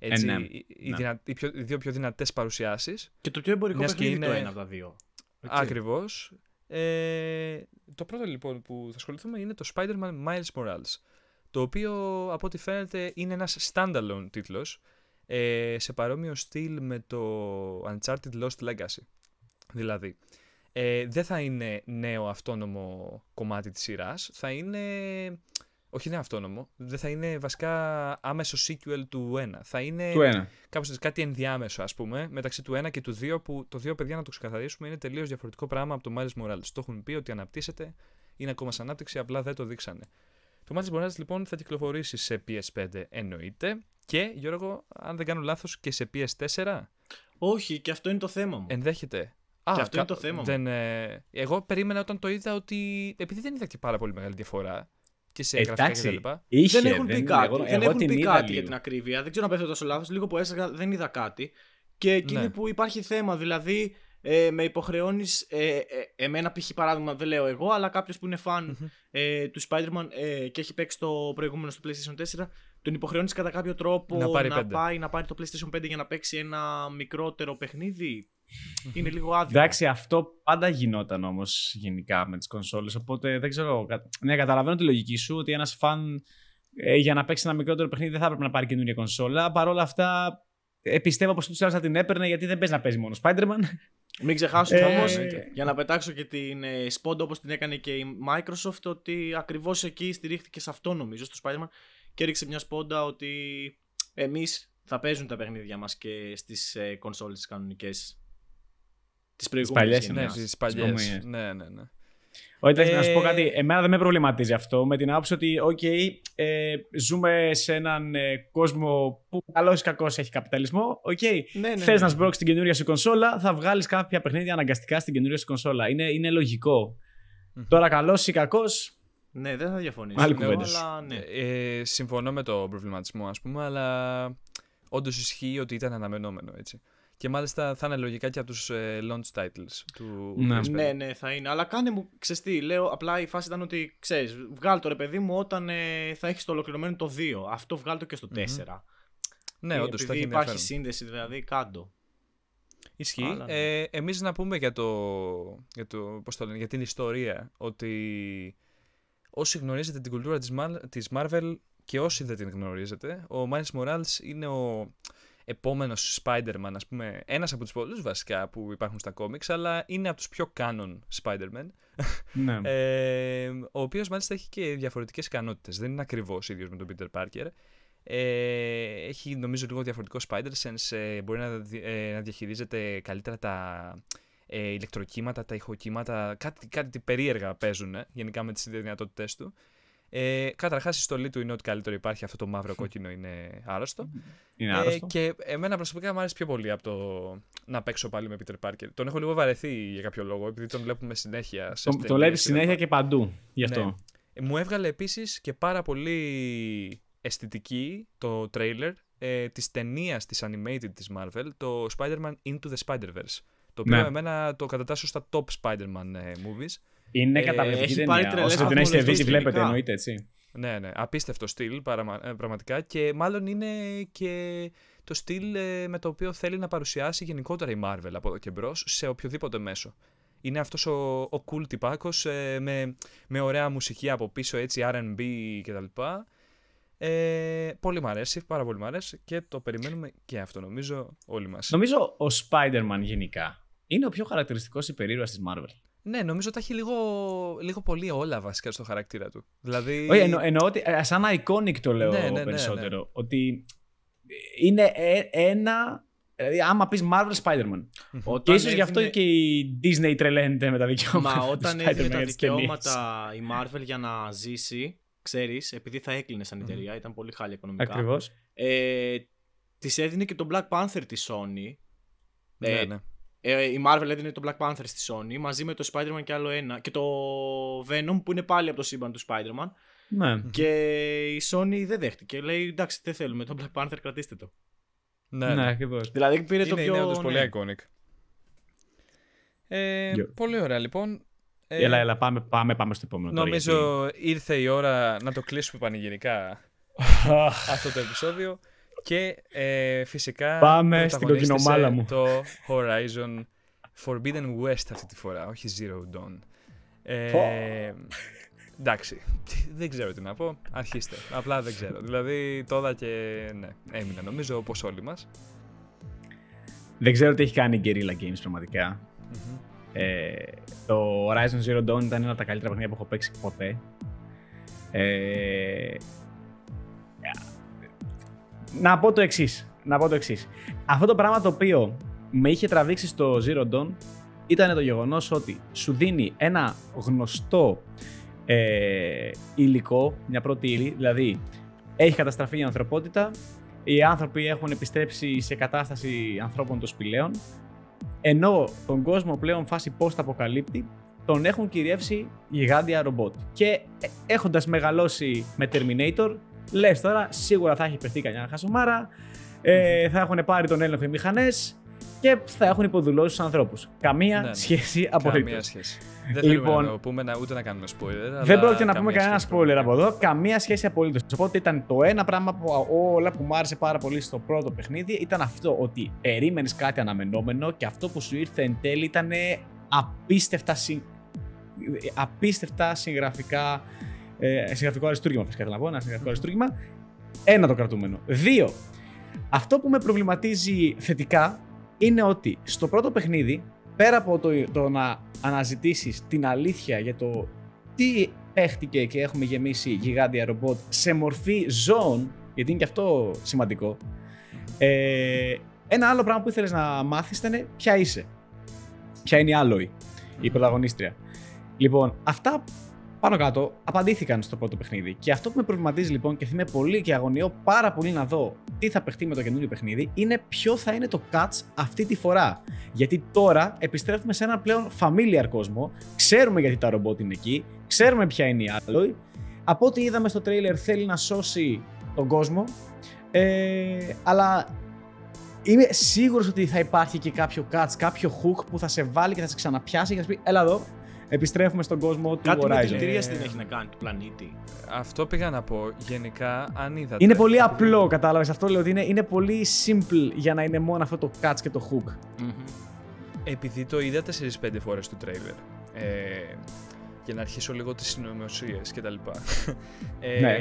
έτσι, Ε, ναι. οι, οι Ναι. δυνα- οι πιο- οι δύο πιο δυνατές παρουσιάσεις. Και το πιο εμπορικό Μιας και παιχνίδι το είναι- ένα από τα δύο. Έτσι. Ακριβώς. Ε, το πρώτο λοιπόν που θα ασχοληθούμε είναι το Spider-Man Miles Morales. Το οποίο από ό,τι φαίνεται είναι ένας standalone τίτλος ε, σε παρόμοιο στυλ με το Uncharted Lost Legacy. Δηλαδή, ε, δεν θα είναι νέο αυτόνομο κομμάτι της σειράς, θα είναι... Όχι νέο αυτόνομο, δεν θα είναι βασικά άμεσο sequel του 1. Θα είναι Του ένα. κάπως έτσι, κάτι ενδιάμεσο, ας πούμε, μεταξύ του 1 και του 2, που το 2, παιδιά, να το ξεκαθαρίσουμε, είναι τελείως διαφορετικό πράγμα από το Miles Morales. Το έχουν πει ότι αναπτύσσεται, είναι ακόμα σε ανάπτυξη, απλά δεν το δείξανε. Το Miles Morales, λοιπόν, θα κυκλοφορήσει σε PS5, εννοείται, και, Γιώργο, αν δεν κάνω λάθος, και σε PS4, Όχι, και αυτό είναι το θέμα μου. ενδέχεται. Α, Και αυτό είναι το θέμα μου. Δεν, ε, εγώ περίμενα όταν το είδα ότι, επειδή δεν είδα και πάρα πολύ μεγάλη διαφορά, και σε γραφικά Εντάξει, κτλ. είχε, δεν έχουν πει κάτι. εγώ, δεν εγώ έχουν την πει είδα κάτι λίγο. για την ακρίβεια. Δεν ξέρω αν πέφτω τόσο λάθος. Λίγο που έσαγα δεν είδα κάτι. Και εκείνη Ναι. που υπάρχει θέμα, δηλαδή ε, με υποχρεώνεις. Ε, ε, εμένα, π.χ. παράδειγμα, δεν λέω εγώ, αλλά κάποιος που είναι φαν Μμμ. ε, του Spider-Man ε, και έχει παίξει το προηγούμενο στο PlayStation 4, τον υποχρεώνεις κατά κάποιο τρόπο Να πάρει να, πέντε. πάει να πάρει το PlayStation 5 για να παίξει ένα μικρότερο παιχνίδι; Είναι λίγο άδικο. Εντάξει, αυτό πάντα γινόταν όμως γενικά με τις κονσόλες. Οπότε δεν ξέρω. κα- Ναι, καταλαβαίνω τη λογική σου ότι ένας φαν ε, για να παίξει ένα μικρότερο παιχνίδι δεν θα έπρεπε να πάρει καινούργια κονσόλα. Παρ' όλα αυτά, ε, πιστεύω πως τους άλλους θα την έπαιρνε γιατί δεν παίζει να παίζει μόνο Spider-Man. Μην ξεχάσουμε Ε, όμως, εννοείται. για να πετάξω και την ε, σπόντα όπως την έκανε και η Microsoft, ότι ακριβώς εκεί στηρίχθηκε σε αυτό νομίζω, στο Spider-Man, και έριξε μια σπόντα ότι εμείς θα παίζουν τα παιχνίδια μας και στις ε, κονσόλες τις κανονικές. Τις προηγούμενες παλιές, Ναι, γενιές. στις προηγούμενες. παλιές. Ναι, ναι, ναι. Όχι, εντάξει, να σου πω Ε, κάτι. Εμένα δεν με προβληματίζει αυτό με την άποψη ότι, οκ, ε, ζούμε σε έναν ε, κόσμο που καλό ή κακός έχει καπιταλισμό. Οκ, Ναι, ναι, Θες ναι. να σμπρώξει την καινούρια σου κονσόλα, θα βγάλεις κάποια παιχνίδια αναγκαστικά στην καινούρια σου κονσόλα. Είναι, είναι λογικό. Μμμ. Τώρα, καλός ή κακός, Ναι, δεν θα διαφωνήσω. Άλλη Ναι, κουβέντα. αλλά ναι. Ε, συμφωνώ με το προβληματισμό, ας πούμε, αλλά όντως ισχύει ότι ήταν αναμενόμενο, έτσι. Και μάλιστα θα είναι λογικά και από τους ε, launch titles του Ναι. PS5. Ναι, ναι, θα είναι. Αλλά κάνε μου, ξέρεις τι, λέω, απλά η φάση ήταν ότι, ξέρεις, βγάλ το ρε παιδί μου όταν ε, θα έχεις το ολοκληρωμένο το 2. Αυτό βγάλ το και στο 4. Ναι, Ε, όντως θα Επειδή έχει υπάρχει ενδιαφέρον. σύνδεση, δηλαδή, κάτω. Ισχύει. Αλλά ναι. Ε, εμείς να πούμε για, το, για, το, πώς το λένε, για την ιστορία ότι όσοι γνωρίζετε την κουλτούρα της, Mar- της Marvel και όσοι δεν την γνωρίζετε, ο Miles Morales είναι ο επόμενος Spider-Man, ας πούμε, ένας από τους πολλούς βασικά που υπάρχουν στα κόμιξ, αλλά είναι από τους πιο canon Spider-Man, ναι. *laughs* ε, ο οποίος μάλιστα έχει και διαφορετικές ικανότητες, δεν είναι ακριβώς ίδιος με τον Peter Parker. Ε, έχει νομίζω λίγο διαφορετικό Spider-Sense, ε, μπορεί να, δι- ε, να διαχειρίζεται καλύτερα τα ε, ηλεκτροκύματα, τα ηχοκύματα, κάτι, κάτι περίεργα παίζουν ε, γενικά με τις δυνατότητές του. Ε, Καταρχάς η στολή του είναι ό,τι καλύτερο υπάρχει, αυτό το μαύρο κόκκινο είναι άρρωστο. είναι Ε, άρρωστο. και εμένα προσωπικά μου άρεσε πιο πολύ από το να παίξω πάλι με Peter Parker. Τον έχω λίγο βαρεθεί για κάποιο λόγο, επειδή τον βλέπουμε συνέχεια. σε Το, το ταινίες βλέπεις και συνέχεια λοιπά. και παντού. Γι' αυτό. Ναι. Ε, Μου έβγαλε επίσης και πάρα πολύ αισθητική το τρέιλερ ε, της ταινίας της animated της Marvel, το Spider-Man Into the Spider-Verse. Το οποίο Ναι. εμένα το κατατάσσω στα top Spider-Man ε, movies. Είναι Ε, καταπληκτική έχει πάρει ταινία. τρελές Όσο δεν έχετε δει, τη βαθμολογίες βλέπετε, γενικά. εννοείται έτσι. Ναι, ναι, απίστευτο στυλ παραμα- ε, πραγματικά και μάλλον είναι και το στυλ ε, με το οποίο θέλει να παρουσιάσει γενικότερα η Marvel από εδώ και μπρος σε οποιοδήποτε μέσο. Είναι αυτός ο, ο cool τυπάκος ε, με, με ωραία μουσική από πίσω, έτσι R&B κτλ. Ε, πολύ μ' αρέσει, πάρα πολύ μ' αρέσει και το περιμένουμε και αυτό νομίζω όλοι μας. Νομίζω ο Spider-Man γενικά είναι ο πιο χαρακτηριστικός υπερήρωας της Marvel. Ναι, νομίζω τα έχει λίγο, λίγο πολύ όλα βασικά στο χαρακτήρα του. Δηλαδή... Όχι, εννο, εννοώ ότι ε, σαν iconic το λέω Ναι, ναι, ναι, περισσότερο. Ότι είναι ε- ένα. Δηλαδή, άμα πεις Marvel Spider-Man. Όταν Και ίσως γι' αυτό έδινε- και η Disney τρελαίνεται με τα δικαιώματα. Μα *laughs* του όταν Spider-Man έδινε για τα τις ταινίες. δικαιώματα η Marvel για να ζήσει, ξέρεις, επειδή θα έκλεινε σαν εταιρεία, ήταν πολύ χάλια οικονομικά. Ακριβώς. Ε, της έδινε και τον Black Panther τη Sony. ναι, ε, ναι. Ε, η Marvel έδινε τον Black Panther στη Sony μαζί με το Spider-Man και άλλο ένα. Και το Venom που είναι πάλι από το σύμπαν του Spider-Man. Ναι. Και η Sony δεν δέχτηκε. Λέει εντάξει, δεν θέλουμε τον Black Panther, κρατήστε το. ναι, Ναι, ακριβώς. Δηλαδή πήρε Είναι, το πιο. είναι όντως πολύ ναι. iconic. Ε, Γεια. πολύ ωραία λοιπόν. Ε, Έλα, έλα, πάμε, πάμε, πάμε στο επόμενο. τώρα, Νομίζω ήρθε η ώρα να το κλείσουμε πανηγυρικά *laughs* αυτό το επεισόδιο και ε, φυσικά Πάμε στην πρωταγωνίστησε κοκκινομάλα μου. το Horizon Forbidden West αυτή τη φορά, όχι Zero Dawn. Ε, Πω. εντάξει, τι- δεν ξέρω τι να πω, αρχίστε, απλά δεν ξέρω. Δηλαδή τώρα και ναι, έμεινα νομίζω όπως όλοι μας. Δεν ξέρω τι έχει κάνει η Guerrilla Games πραγματικά. Μμμ. Ε, το Horizon Zero Dawn ήταν ένα από τα καλύτερα παιχνίδια που έχω παίξει ποτέ. Ε, να πω το εξής. Να πω το εξής. Αυτό το πράγμα το οποίο με είχε τραβήξει στο Zero Dawn ήταν το γεγονός ότι σου δίνει ένα γνωστό ε, υλικό, μια πρώτη ύλη, δηλαδή έχει καταστραφεί η ανθρωπότητα, οι άνθρωποι έχουν επιστρέψει σε κατάσταση ανθρώπων των σπηλαίων, ενώ τον κόσμο πλέον φάση post αποκαλύπτει, τον έχουν κυριεύσει γιγάντια ρομπότ. Και ε, έχοντας μεγαλώσει με Terminator, λες τώρα σίγουρα θα έχει παιχτεί κανένα χασομάρα, ε, θα έχουν πάρει τον έλεγχο οι μηχανές και θα έχουν υποδουλώσει τους ανθρώπους. Καμία Ναι, ναι. σχέση απολύτω. Καμία σχέση. Δεν Λοιπόν, θέλουμε να το πούμε να, ούτε να κάνουμε spoiler. Δεν αλλά πρόκειται να καμία πούμε κανένα σχέση spoiler πραγματικά. από εδώ. Καμία σχέση απολύτως. Οπότε ήταν το ένα πράγμα που όλα που μου άρεσε πάρα πολύ στο πρώτο παιχνίδι ήταν αυτό ότι περίμενες κάτι αναμενόμενο και αυτό που σου ήρθε εν τέλει ήταν απίστευτα, συ... απίστευτα συγγραφικά. Ε, συγγραφικό αριστούργημα, φυσικά θέλω να πω. Ένα συγγραφικό αριστούργημα. Ένα το κρατούμενο. Δύο. Αυτό που με προβληματίζει θετικά είναι ότι στο πρώτο παιχνίδι, πέρα από το, το να αναζητήσεις την αλήθεια για το τι παίχτηκε και έχουμε γεμίσει γιγάντια ρομπότ σε μορφή ζώων, γιατί είναι και αυτό σημαντικό, ε, ένα άλλο πράγμα που ήθελες να μάθεις ήταν ποια είσαι. Ποια είναι η Άλοη, η πρωταγωνίστρια. Λοιπόν, αυτά πάνω κάτω απαντήθηκαν στο πρώτο παιχνίδι. Και αυτό που με προβληματίζει λοιπόν και θυμάμαι πολύ και αγωνιώ πάρα πολύ να δω τι θα παιχτεί με το καινούριο παιχνίδι είναι ποιο θα είναι το catch αυτή τη φορά. Γιατί τώρα επιστρέφουμε σε ένα πλέον familiar κόσμο, ξέρουμε γιατί τα ρομπότ είναι εκεί, ξέρουμε ποια είναι η Alloy. Από ό,τι είδαμε στο τρέιλερ θέλει να σώσει τον κόσμο, ε, αλλά είμαι σίγουρος ότι θα υπάρχει και κάποιο catch, κάποιο hook που θα σε βάλει και θα σε ξαναπιάσει και θα σου πει έλα εδώ, επιστρέφουμε στον κόσμο του Κάτι με Horizon. δηλητηρία Ε, δεν έχει να κάνει του πλανήτη. Αυτό πήγα να πω. Γενικά, αν είδατε. Είναι πολύ απλό, κατάλαβες. Αυτό λέω ότι είναι, είναι πολύ simple για να είναι μόνο αυτό το catch και το hook. Επειδή το είδα 4-5 φορές το τρέιλερ. Ε, για να αρχίσω λίγο τις συνωμοσίες και τα λοιπά. *laughs* Ε, Ναι.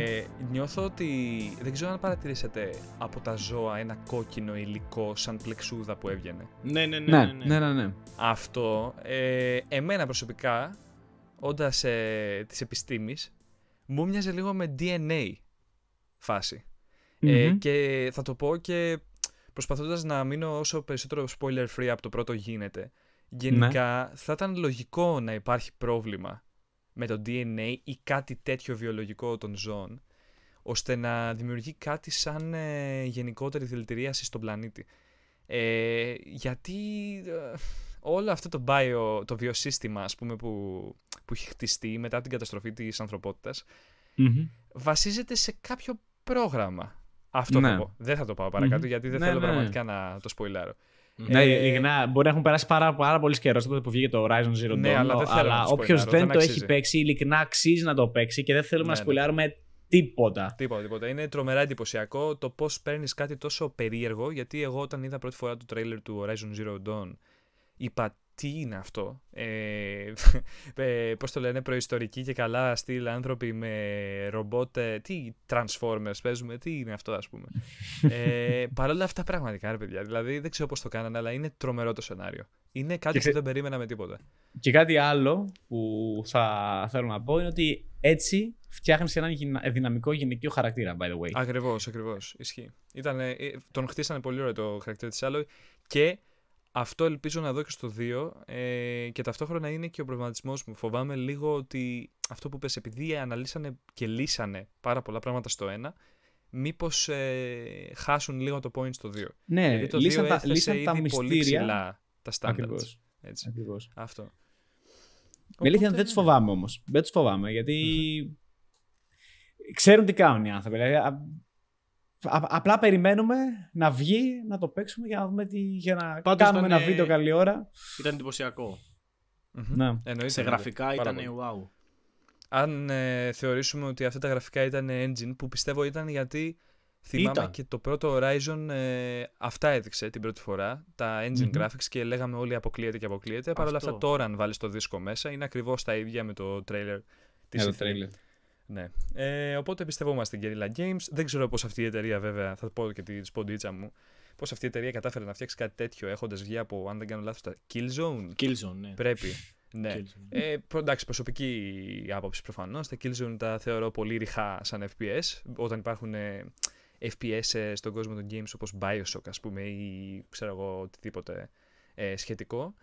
Νιώθω ότι, δεν ξέρω αν παρατηρήσατε από τα ζώα ένα κόκκινο υλικό σαν πλεξούδα που έβγαινε. Ναι, ναι, ναι. ναι, ναι. ναι, ναι. Αυτό, ε, εμένα προσωπικά, όντας ε, της επιστήμης, μου μοιάζε λίγο με DNA φάση. Ε, Μμμ. και θα το πω και προσπαθώντας να μείνω όσο περισσότερο spoiler free από το πρώτο γίνεται. Γενικά θα ήταν λογικό να υπάρχει πρόβλημα με το DNA ή κάτι τέτοιο βιολογικό των ζώων ώστε να δημιουργεί κάτι σαν ε, γενικότερη δηλητηρίαση στον πλανήτη. Ε, γιατί ε, όλο αυτό το bio, το βιοσύστημα ας πούμε που, που έχει χτιστεί μετά την καταστροφή της ανθρωπότητας Μμμ. βασίζεται σε κάποιο πρόγραμμα. Αυτό Ναι. θα πω. Δεν θα το πάω παρακάτω Μμμ. γιατί δεν Ναι, θέλω ναι. πραγματικά να το σποιλάρω. Ναι, Ε, ειλικρινά, μπορεί να έχουν περάσει πάρα, πάρα πολύ καιρός τότε που βγήκε το Horizon Zero Dawn. Ναι, αλλά δεν θέλω να το όποιος σποιλάρω, δεν δεν το έχει αξίζει. παίξει, ειλικρινά αξίζει να το παίξει και δεν θέλουμε Ναι, να ναι. σπουλάρουμε τίποτα. Τίποτα, τίποτα. Είναι τρομερά εντυπωσιακό το πώς παίρνεις κάτι τόσο περίεργο. Γιατί εγώ όταν είδα πρώτη φορά το τρέιλερ του Horizon Zero Dawn, είπα τι είναι αυτό. Ε, ε, Πώς το λένε, προϊστορικοί και καλά στυλ άνθρωποι με ρομπότ. ε, Τι Transformers παίζουμε, τι είναι αυτό, ας πούμε. ε, *laughs* Παρ' όλα αυτά, πραγματικά ρε παιδιά. Δηλαδή δεν ξέρω πώς το κάνανε, αλλά είναι τρομερό το σενάριο. Είναι κάτι Και που ξέ- δεν περίμενα με τίποτα. Και κάτι άλλο που θα θέλω να πω είναι ότι έτσι φτιάχνεις έναν γυνα- δυναμικό γυναικείο χαρακτήρα, by the way. Ακριβώς, ακριβώς. Ισχύει. Ήτανε, ε, τον χτίσανε πολύ ωραίο το χαρακτήρα της Alloy και αυτό ελπίζω να δω και στο 2 ε, και ταυτόχρονα είναι και ο προβληματισμός μου. Φοβάμαι λίγο ότι αυτό που πες, επειδή αναλύσανε και λύσανε πάρα πολλά πράγματα στο 1, μήπως ε, χάσουν λίγο το point στο 2. ναι, Γιατί το 2 λύσαν τα, έθεσε λύσαν ήδη τα πολύ μυστήρια. ψηλά τα standards. Ακριβώς. Έτσι. Ακριβώς. Αυτό. Με αλήθεια Οπότε, δεν τους ναι. φοβάμαι όμως. Δεν τους φοβάμαι γιατί ξέρουν τι κάνουν οι άνθρωποι. Δηλαδή, α- α- απλά περιμένουμε να βγει, να το παίξουμε για να, δούμε τι, για να Πάντως κάνουμε ήταν, ένα ε, βίντεο καλή ώρα. Ήταν εντυπωσιακό. Μμμ. Ναι. Εννοείται, Σε εννοείται. γραφικά Πάρα ήταν πολύ. wow. αν ε, θεωρήσουμε ότι αυτά τα γραφικά ήταν engine, που πιστεύω ήταν γιατί θυμάμαι Ήταν. και το πρώτο Horizon ε, αυτά έδειξε την πρώτη φορά, τα engine Μμμ. graphics και λέγαμε όλοι αποκλείεται και αποκλείεται. Παρ' όλα αυτά Αυτό. τώρα αν βάλεις το δίσκο μέσα είναι ακριβώς τα ίδια με το trailer της Ναι, το E3. trailer. Ναι. Ε, οπότε πιστευόμαστε στην Guerrilla Games. Δεν ξέρω πώς αυτή η εταιρεία βέβαια, θα πω και τη σποντίτσα μου, πώς αυτή η εταιρεία κατάφερε να φτιάξει κάτι τέτοιο έχοντας βγει από, αν δεν κάνω λάθος, τα Killzone. Killzone, ναι. Πρέπει. ναι. Killzone. Ε, προ- εντάξει, προσωπική άποψη προφανώς. Τα Killzone τα θεωρώ πολύ ρηχά σαν FPS. Όταν υπάρχουν ε, FPS ε, στον κόσμο των games όπως Bioshock, ας πούμε, ή ξέρω εγώ οτιδήποτε ε, σχετικό.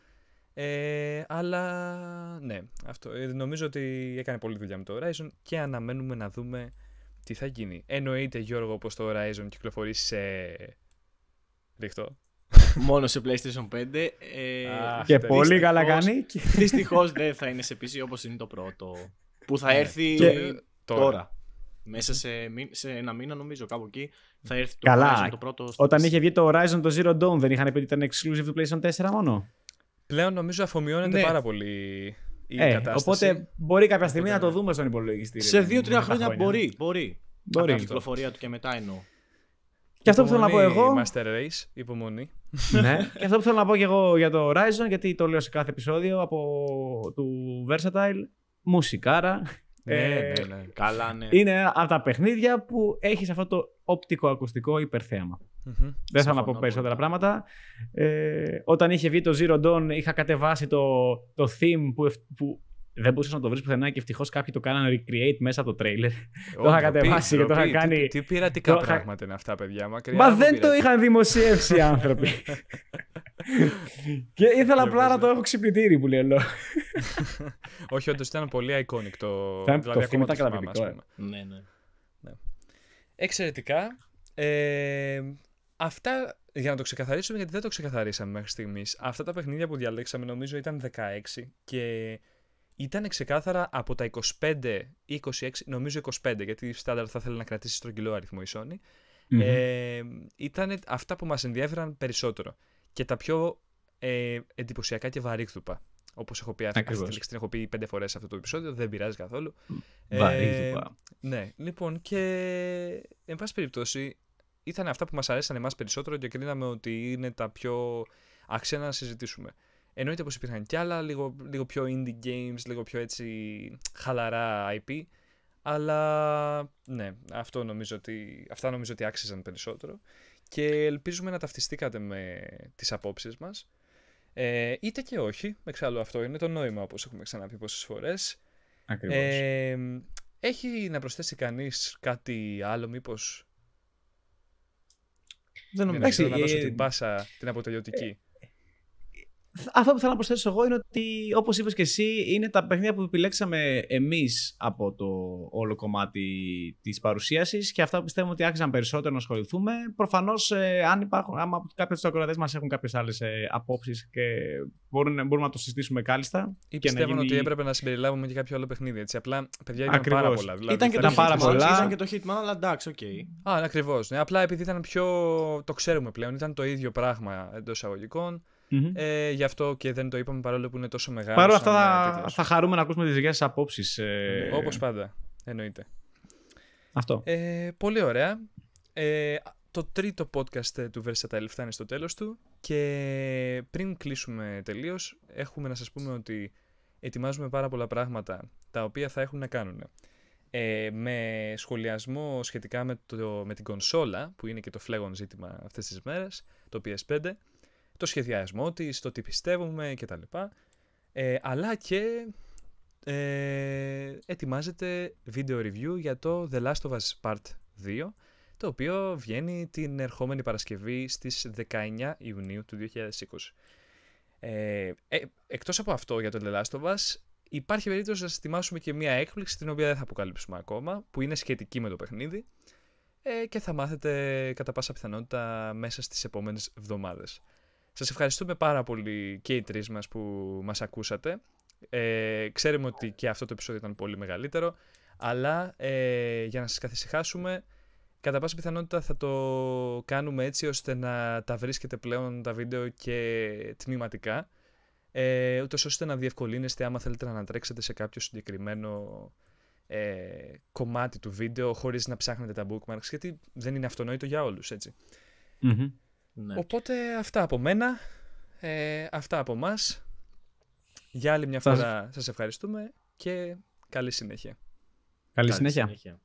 Ε, αλλά ναι, αυτό. Ε, νομίζω ότι έκανε πολλή δουλειά με το Horizon και αναμένουμε να δούμε τι θα γίνει. Εννοείται, Γιώργο, πως το Horizon κυκλοφορεί σε ρίχτω. Μόνο σε PlayStation 5. Ε, Α, Και Δυστυχώς- πολύ καλά κάνει. και- Δυστυχώς δεν θα είναι σε PC όπως είναι το πρώτο. Που θα Ναι. έρθει Και- τώρα. Μέσα σε, μη- σε ένα μήνα, νομίζω, κάπου εκεί θα έρθει το Καλά. Horizon το πρώτο. στο Όταν PC. είχε βγει το Horizon το Zero Dawn, δεν είχαν πει ότι ήταν exclusive του PlayStation 4 μόνο; Πλέον νομίζω αφομοιώνεται Ναι. πάρα πολύ η Ε, κατάσταση. οπότε μπορεί κάποια στιγμή Οπότε, να το ναι. δούμε στον υπολογιστή. Σε ρε, δύο-τρία μετά χρόνια μπορεί. Μπορεί. Μπορεί. Από την κυκλοφορία του και μετά εννοώ. Και αυτό που θέλω να πω Υπομονή, εγώ. Master Race, υπομονή. ναι. Και αυτό που θέλω να πω και εγώ για το Horizon, γιατί το λέω σε κάθε επεισόδιο από του Versatile. Μουσικάρα. Ναι, Ε, ναι, ναι. Καλά, ναι. Είναι ένα από τα παιχνίδια που έχεις αυτό το οπτικο-ακουστικό υπερθέαμα. Μμμ. Δεν θέλω να Συμφωνώ πω περισσότερα απόλυτα. πράγματα. Ε, όταν είχε βγει το Zero Dawn, είχα κατεβάσει το, το theme που, ευ- που δεν μπορούσα να το βρεις πουθενά και ευτυχώς κάποιοι το κάνανε recreate μέσα από το trailer. Το είχα Ω, κατεβάσει και το είχα ντροπή. κάνει- Τι, τι πειρατικά το είχα- πράγματα είναι αυτά, παιδιά. Μακριά Μα από δεν το πειρατικά. είχαν δημοσιεύσει οι άνθρωποι. *laughs* και ήθελα απλά να Διαβάζω. το έχω ξυπνητήρι που λέω. *laughs* Όχι, όντως ήταν πολύ iconic το. Ήταν- δηλαδή, το ακόμα theme ήταν θυμάμαι, καταπληκτικό, ας πούμε. Ναι, ναι. Εξαιρετικά. Ε, αυτά για να το ξεκαθαρίσουμε, γιατί δεν το ξεκαθαρίσαμε μέχρι στιγμής. Αυτά τα παιχνίδια που διαλέξαμε νομίζω ήταν 16 και ήταν ξεκάθαρα από τα 25 ή 26, νομίζω 25, γιατί στάνταρ θα ήθελε να κρατήσει στρογγυλό αριθμό η Sony. Ε, ήταν αυτά που μας ενδιαφέραν περισσότερο. Και τα πιο ε, εντυπωσιακά και βαρύγδουπα. Όπως έχω πει, αυτή Ακριβώς. τη λέξη την έχω πει πέντε φορές σε αυτό το επεισόδιο, δεν πειράζει καθόλου. Βαρύγδουπα. ναι, λοιπόν, και εν πάση περιπτώσει, ήταν αυτά που μας αρέσαν εμάς περισσότερο και κρίναμε ότι είναι τα πιο άξια να συζητήσουμε. Εννοείται πως υπήρχαν κι άλλα, λίγο, λίγο πιο indie games, λίγο πιο έτσι χαλαρά IP, αλλά ναι, αυτό νομίζω ότι, αυτά νομίζω ότι άξιζαν περισσότερο και ελπίζουμε να ταυτιστήκατε με τις απόψεις μας. Ε, είτε και όχι, εξάλλου αυτό είναι το νόημα όπως έχουμε ξαναπεί πόσες φορές. Ακριβώς. Ε, έχει να προσθέσει κανείς κάτι άλλο μήπως; Δεν για νομίζω. να, ξέρω, να Εντάξει, δώσω ε, την πάσα την αποτελειωτική. Αυτό που θέλω να προσθέσω εγώ είναι ότι, όπως είπες και εσύ, είναι τα παιχνίδια που επιλέξαμε εμείς από το όλο κομμάτι της παρουσίασης και αυτά που πιστεύουμε ότι άξιζαν περισσότερο να ασχοληθούμε. Προφανώς, αν υπάρχουν, άμα κάποιοι από τους ακροατές μας έχουν κάποιες άλλες απόψεις και μπορούν, μπορούμε να το συζητήσουμε κάλλιστα. Ή και να πιστεύουν γίνει- ότι έπρεπε να συμπεριλάβουμε και κάποιο άλλο παιχνίδι. Έτσι. Απλά, παιδιά, ήταν πάρα Ακριβώς. πολλά. Δηλαδή, Ήταν και θα το ήταν πάρα αρχίσουμε- Hitman, πολλά. Ήταν και το Hitman, αλλά εντάξει, οκ. Α, ακριβώς. Ναι, απλά επειδή ήταν πιο. Το ξέρουμε πλέον, ήταν το ίδιο πράγμα εντός εισαγωγικών. Μμμ. Ε, γι' αυτό και δεν το είπαμε παρόλο που είναι τόσο μεγάλο. Παρ' όλα αυτά, θα, θα χαρούμε να ακούσουμε τις δικές σας απόψεις. Ε, Όπως πάντα. Εννοείται. Αυτό. Ε, πολύ ωραία. Ε, το τρίτο podcast ε, του Versatile φτάνει στο τέλος του και πριν κλείσουμε τελείως έχουμε να σας πούμε ότι ετοιμάζουμε πάρα πολλά πράγματα τα οποία θα έχουν να κάνουν ε, με σχολιασμό σχετικά με, το, με την κονσόλα που είναι και το φλέγον ζήτημα αυτές τις μέρες, το PS5 το σχεδιασμό της, το τι πιστεύουμε κτλ. Ε, αλλά και ε, ετοιμάζεται video review για το The Last of Us Part 2 το οποίο βγαίνει την ερχόμενη Παρασκευή στις 19 Ιουνίου του 2020. Ε, ε, εκτός από αυτό για το The Last of Us υπάρχει περίπτωση να σας ετοιμάσουμε και μια έκπληξη την οποία δεν θα αποκαλύψουμε ακόμα που είναι σχετική με το παιχνίδι ε, και θα μάθετε κατά πάσα πιθανότητα μέσα στις επόμενες εβδομάδες. Σας ευχαριστούμε πάρα πολύ και οι τρεις μας που μας ακούσατε. Ε, ξέρουμε ότι και αυτό το επεισόδιο ήταν πολύ μεγαλύτερο, αλλά ε, για να σας καθησυχάσουμε, κατά πάσα πιθανότητα θα το κάνουμε έτσι ώστε να τα βρίσκετε πλέον τα βίντεο και τμήματικά, ε, ούτως ώστε να διευκολύνεστε άμα θέλετε να ανατρέξετε σε κάποιο συγκεκριμένο ε, κομμάτι του βίντεο χωρίς να ψάχνετε τα bookmarks, γιατί δεν είναι αυτονόητο για όλους, έτσι. Μμμ. Ναι. Οπότε αυτά από μένα, ε, αυτά από μας. Για άλλη μια Σας- φορά σας ευχαριστούμε και καλή συνέχεια. Καλή Καλή συνέχεια. συνέχεια.